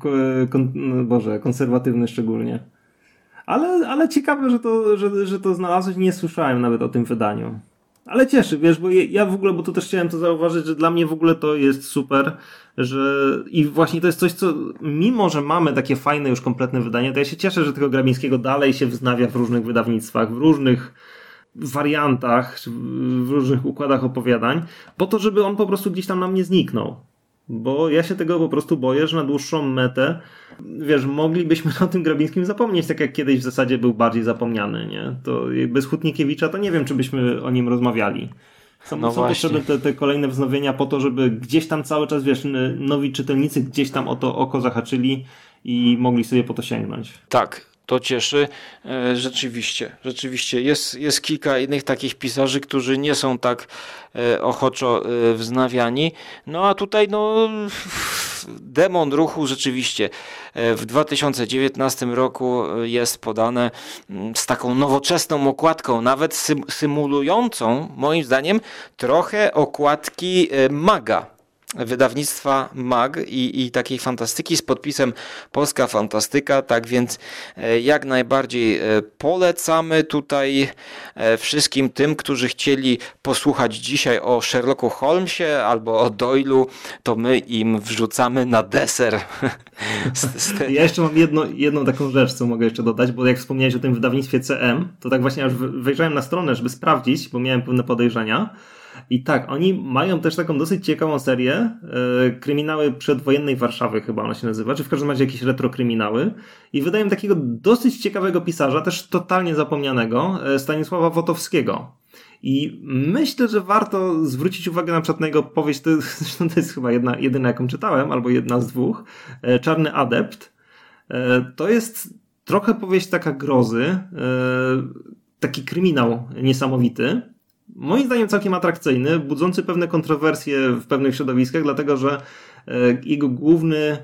kon, Boże, konserwatywny szczególnie. Ale, ale ciekawe, że to, że, że to znalazłeś. Nie słyszałem nawet o tym wydaniu. Ale cieszy, wiesz, bo ja w ogóle, bo tu też chciałem to zauważyć, że dla mnie w ogóle to jest super, że i właśnie to jest coś, co mimo, że mamy takie fajne już kompletne wydanie, to ja się cieszę, że tego Grabińskiego dalej się wznawia w różnych wydawnictwach, w różnych wariantach, w różnych układach opowiadań, po to, żeby on po prostu gdzieś tam nam nie zniknął. Bo ja się tego po prostu boję, że na dłuższą metę, wiesz, moglibyśmy na tym Grabińskim zapomnieć, tak jak kiedyś w zasadzie był bardziej zapomniany, nie? To bez Hutnikiewicza to nie wiem, czy byśmy o nim rozmawiali. Są, No są potrzebne te, te kolejne wznowienia po to, żeby gdzieś tam cały czas, wiesz, nowi czytelnicy gdzieś tam o to oko zahaczyli i mogli sobie po to sięgnąć. Tak, to cieszy. E, Rzeczywiście, rzeczywiście. Jest, jest kilka innych takich pisarzy, którzy nie są tak e, ochoczo e, wznawiani. No a tutaj, no, demon ruchu rzeczywiście w 2019 roku jest podane mm, z taką nowoczesną okładką, nawet sym, symulującą, moim zdaniem, trochę okładki maga wydawnictwa MAG i, i takiej fantastyki z podpisem Polska Fantastyka, tak więc e, jak najbardziej e, polecamy tutaj e, wszystkim tym, którzy chcieli posłuchać dzisiaj o Sherlocku Holmesie albo o Doylu, to my im wrzucamy na deser. Ja jeszcze mam jedno, jedną taką rzecz, co mogę jeszcze dodać, bo jak wspomniałeś o tym wydawnictwie CM, to tak właśnie aż wejrzałem na stronę, żeby sprawdzić, bo miałem pewne podejrzenia. I tak, oni mają też taką dosyć ciekawą serię, e, kryminały przedwojennej Warszawy chyba ona się nazywa, czy w każdym razie jakieś retrokryminały. I wydają takiego dosyć ciekawego pisarza, też totalnie zapomnianego, e, Stanisława Wotowskiego. I myślę, że warto zwrócić uwagę na przykład na jego powieść, to, zresztą to jest chyba jedna, jedyna jaką czytałem, albo jedna z dwóch, e, Czarny Adept. To jest trochę powieść taka grozy, taki kryminał niesamowity. Moim zdaniem całkiem atrakcyjny, budzący pewne kontrowersje w pewnych środowiskach, dlatego że e, jego główny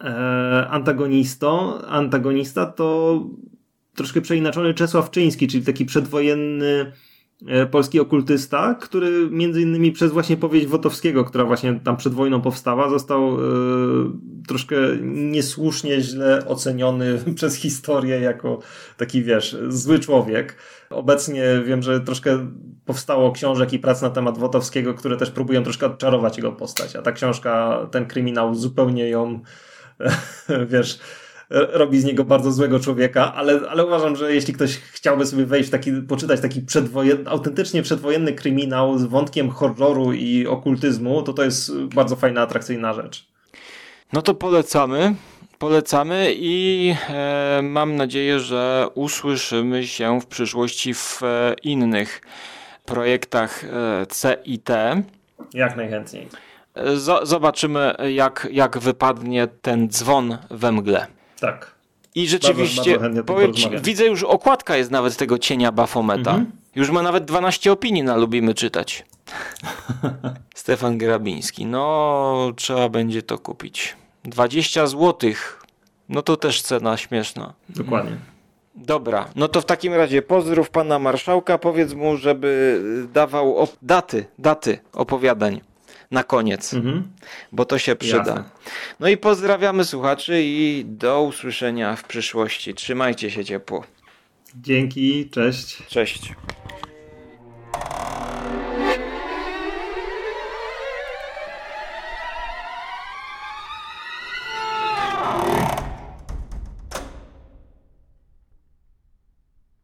e, antagonisto, antagonista to troszkę przeinaczony Czesław Czyński, czyli taki przedwojenny polski okultysta, który między innymi przez właśnie powieść Wotowskiego, która właśnie tam przed wojną powstała, został e, troszkę niesłusznie źle oceniony przez historię jako taki, wiesz, zły człowiek. Obecnie wiem, że troszkę powstało książek i prac na temat Wotowskiego, które też próbują troszkę odczarować jego postać, a ta książka, ten kryminał zupełnie ją, wiesz, robi z niego bardzo złego człowieka, ale, ale uważam, że jeśli ktoś chciałby sobie wejść w taki, poczytać taki przedwojen, autentycznie przedwojenny kryminał z wątkiem horroru i okultyzmu, to to jest bardzo fajna, atrakcyjna rzecz. No to polecamy. Polecamy i e, mam nadzieję, że usłyszymy się w przyszłości w e, innych projektach e, C i T. Jak najchętniej. E, zo- zobaczymy, jak, jak wypadnie ten dzwon we mgle. Tak. I rzeczywiście, bardzo chętnie o tym powiem ci, porozmawiamy. widzę już okładka jest nawet tego cienia Bafometa. Mhm. Już ma nawet 12 opinii na Lubimy Czytać. Stefan Grabiński. No, trzeba będzie to kupić. 20 zł. No to też cena śmieszna. Dokładnie. Dobra, no to w takim razie pozdrów pana marszałka, powiedz mu, żeby dawał daty, daty opowiadań na koniec, mhm. bo to się przyda. Jasne. No i pozdrawiamy słuchaczy i do usłyszenia w przyszłości. Trzymajcie się ciepło. Dzięki, cześć. Cześć.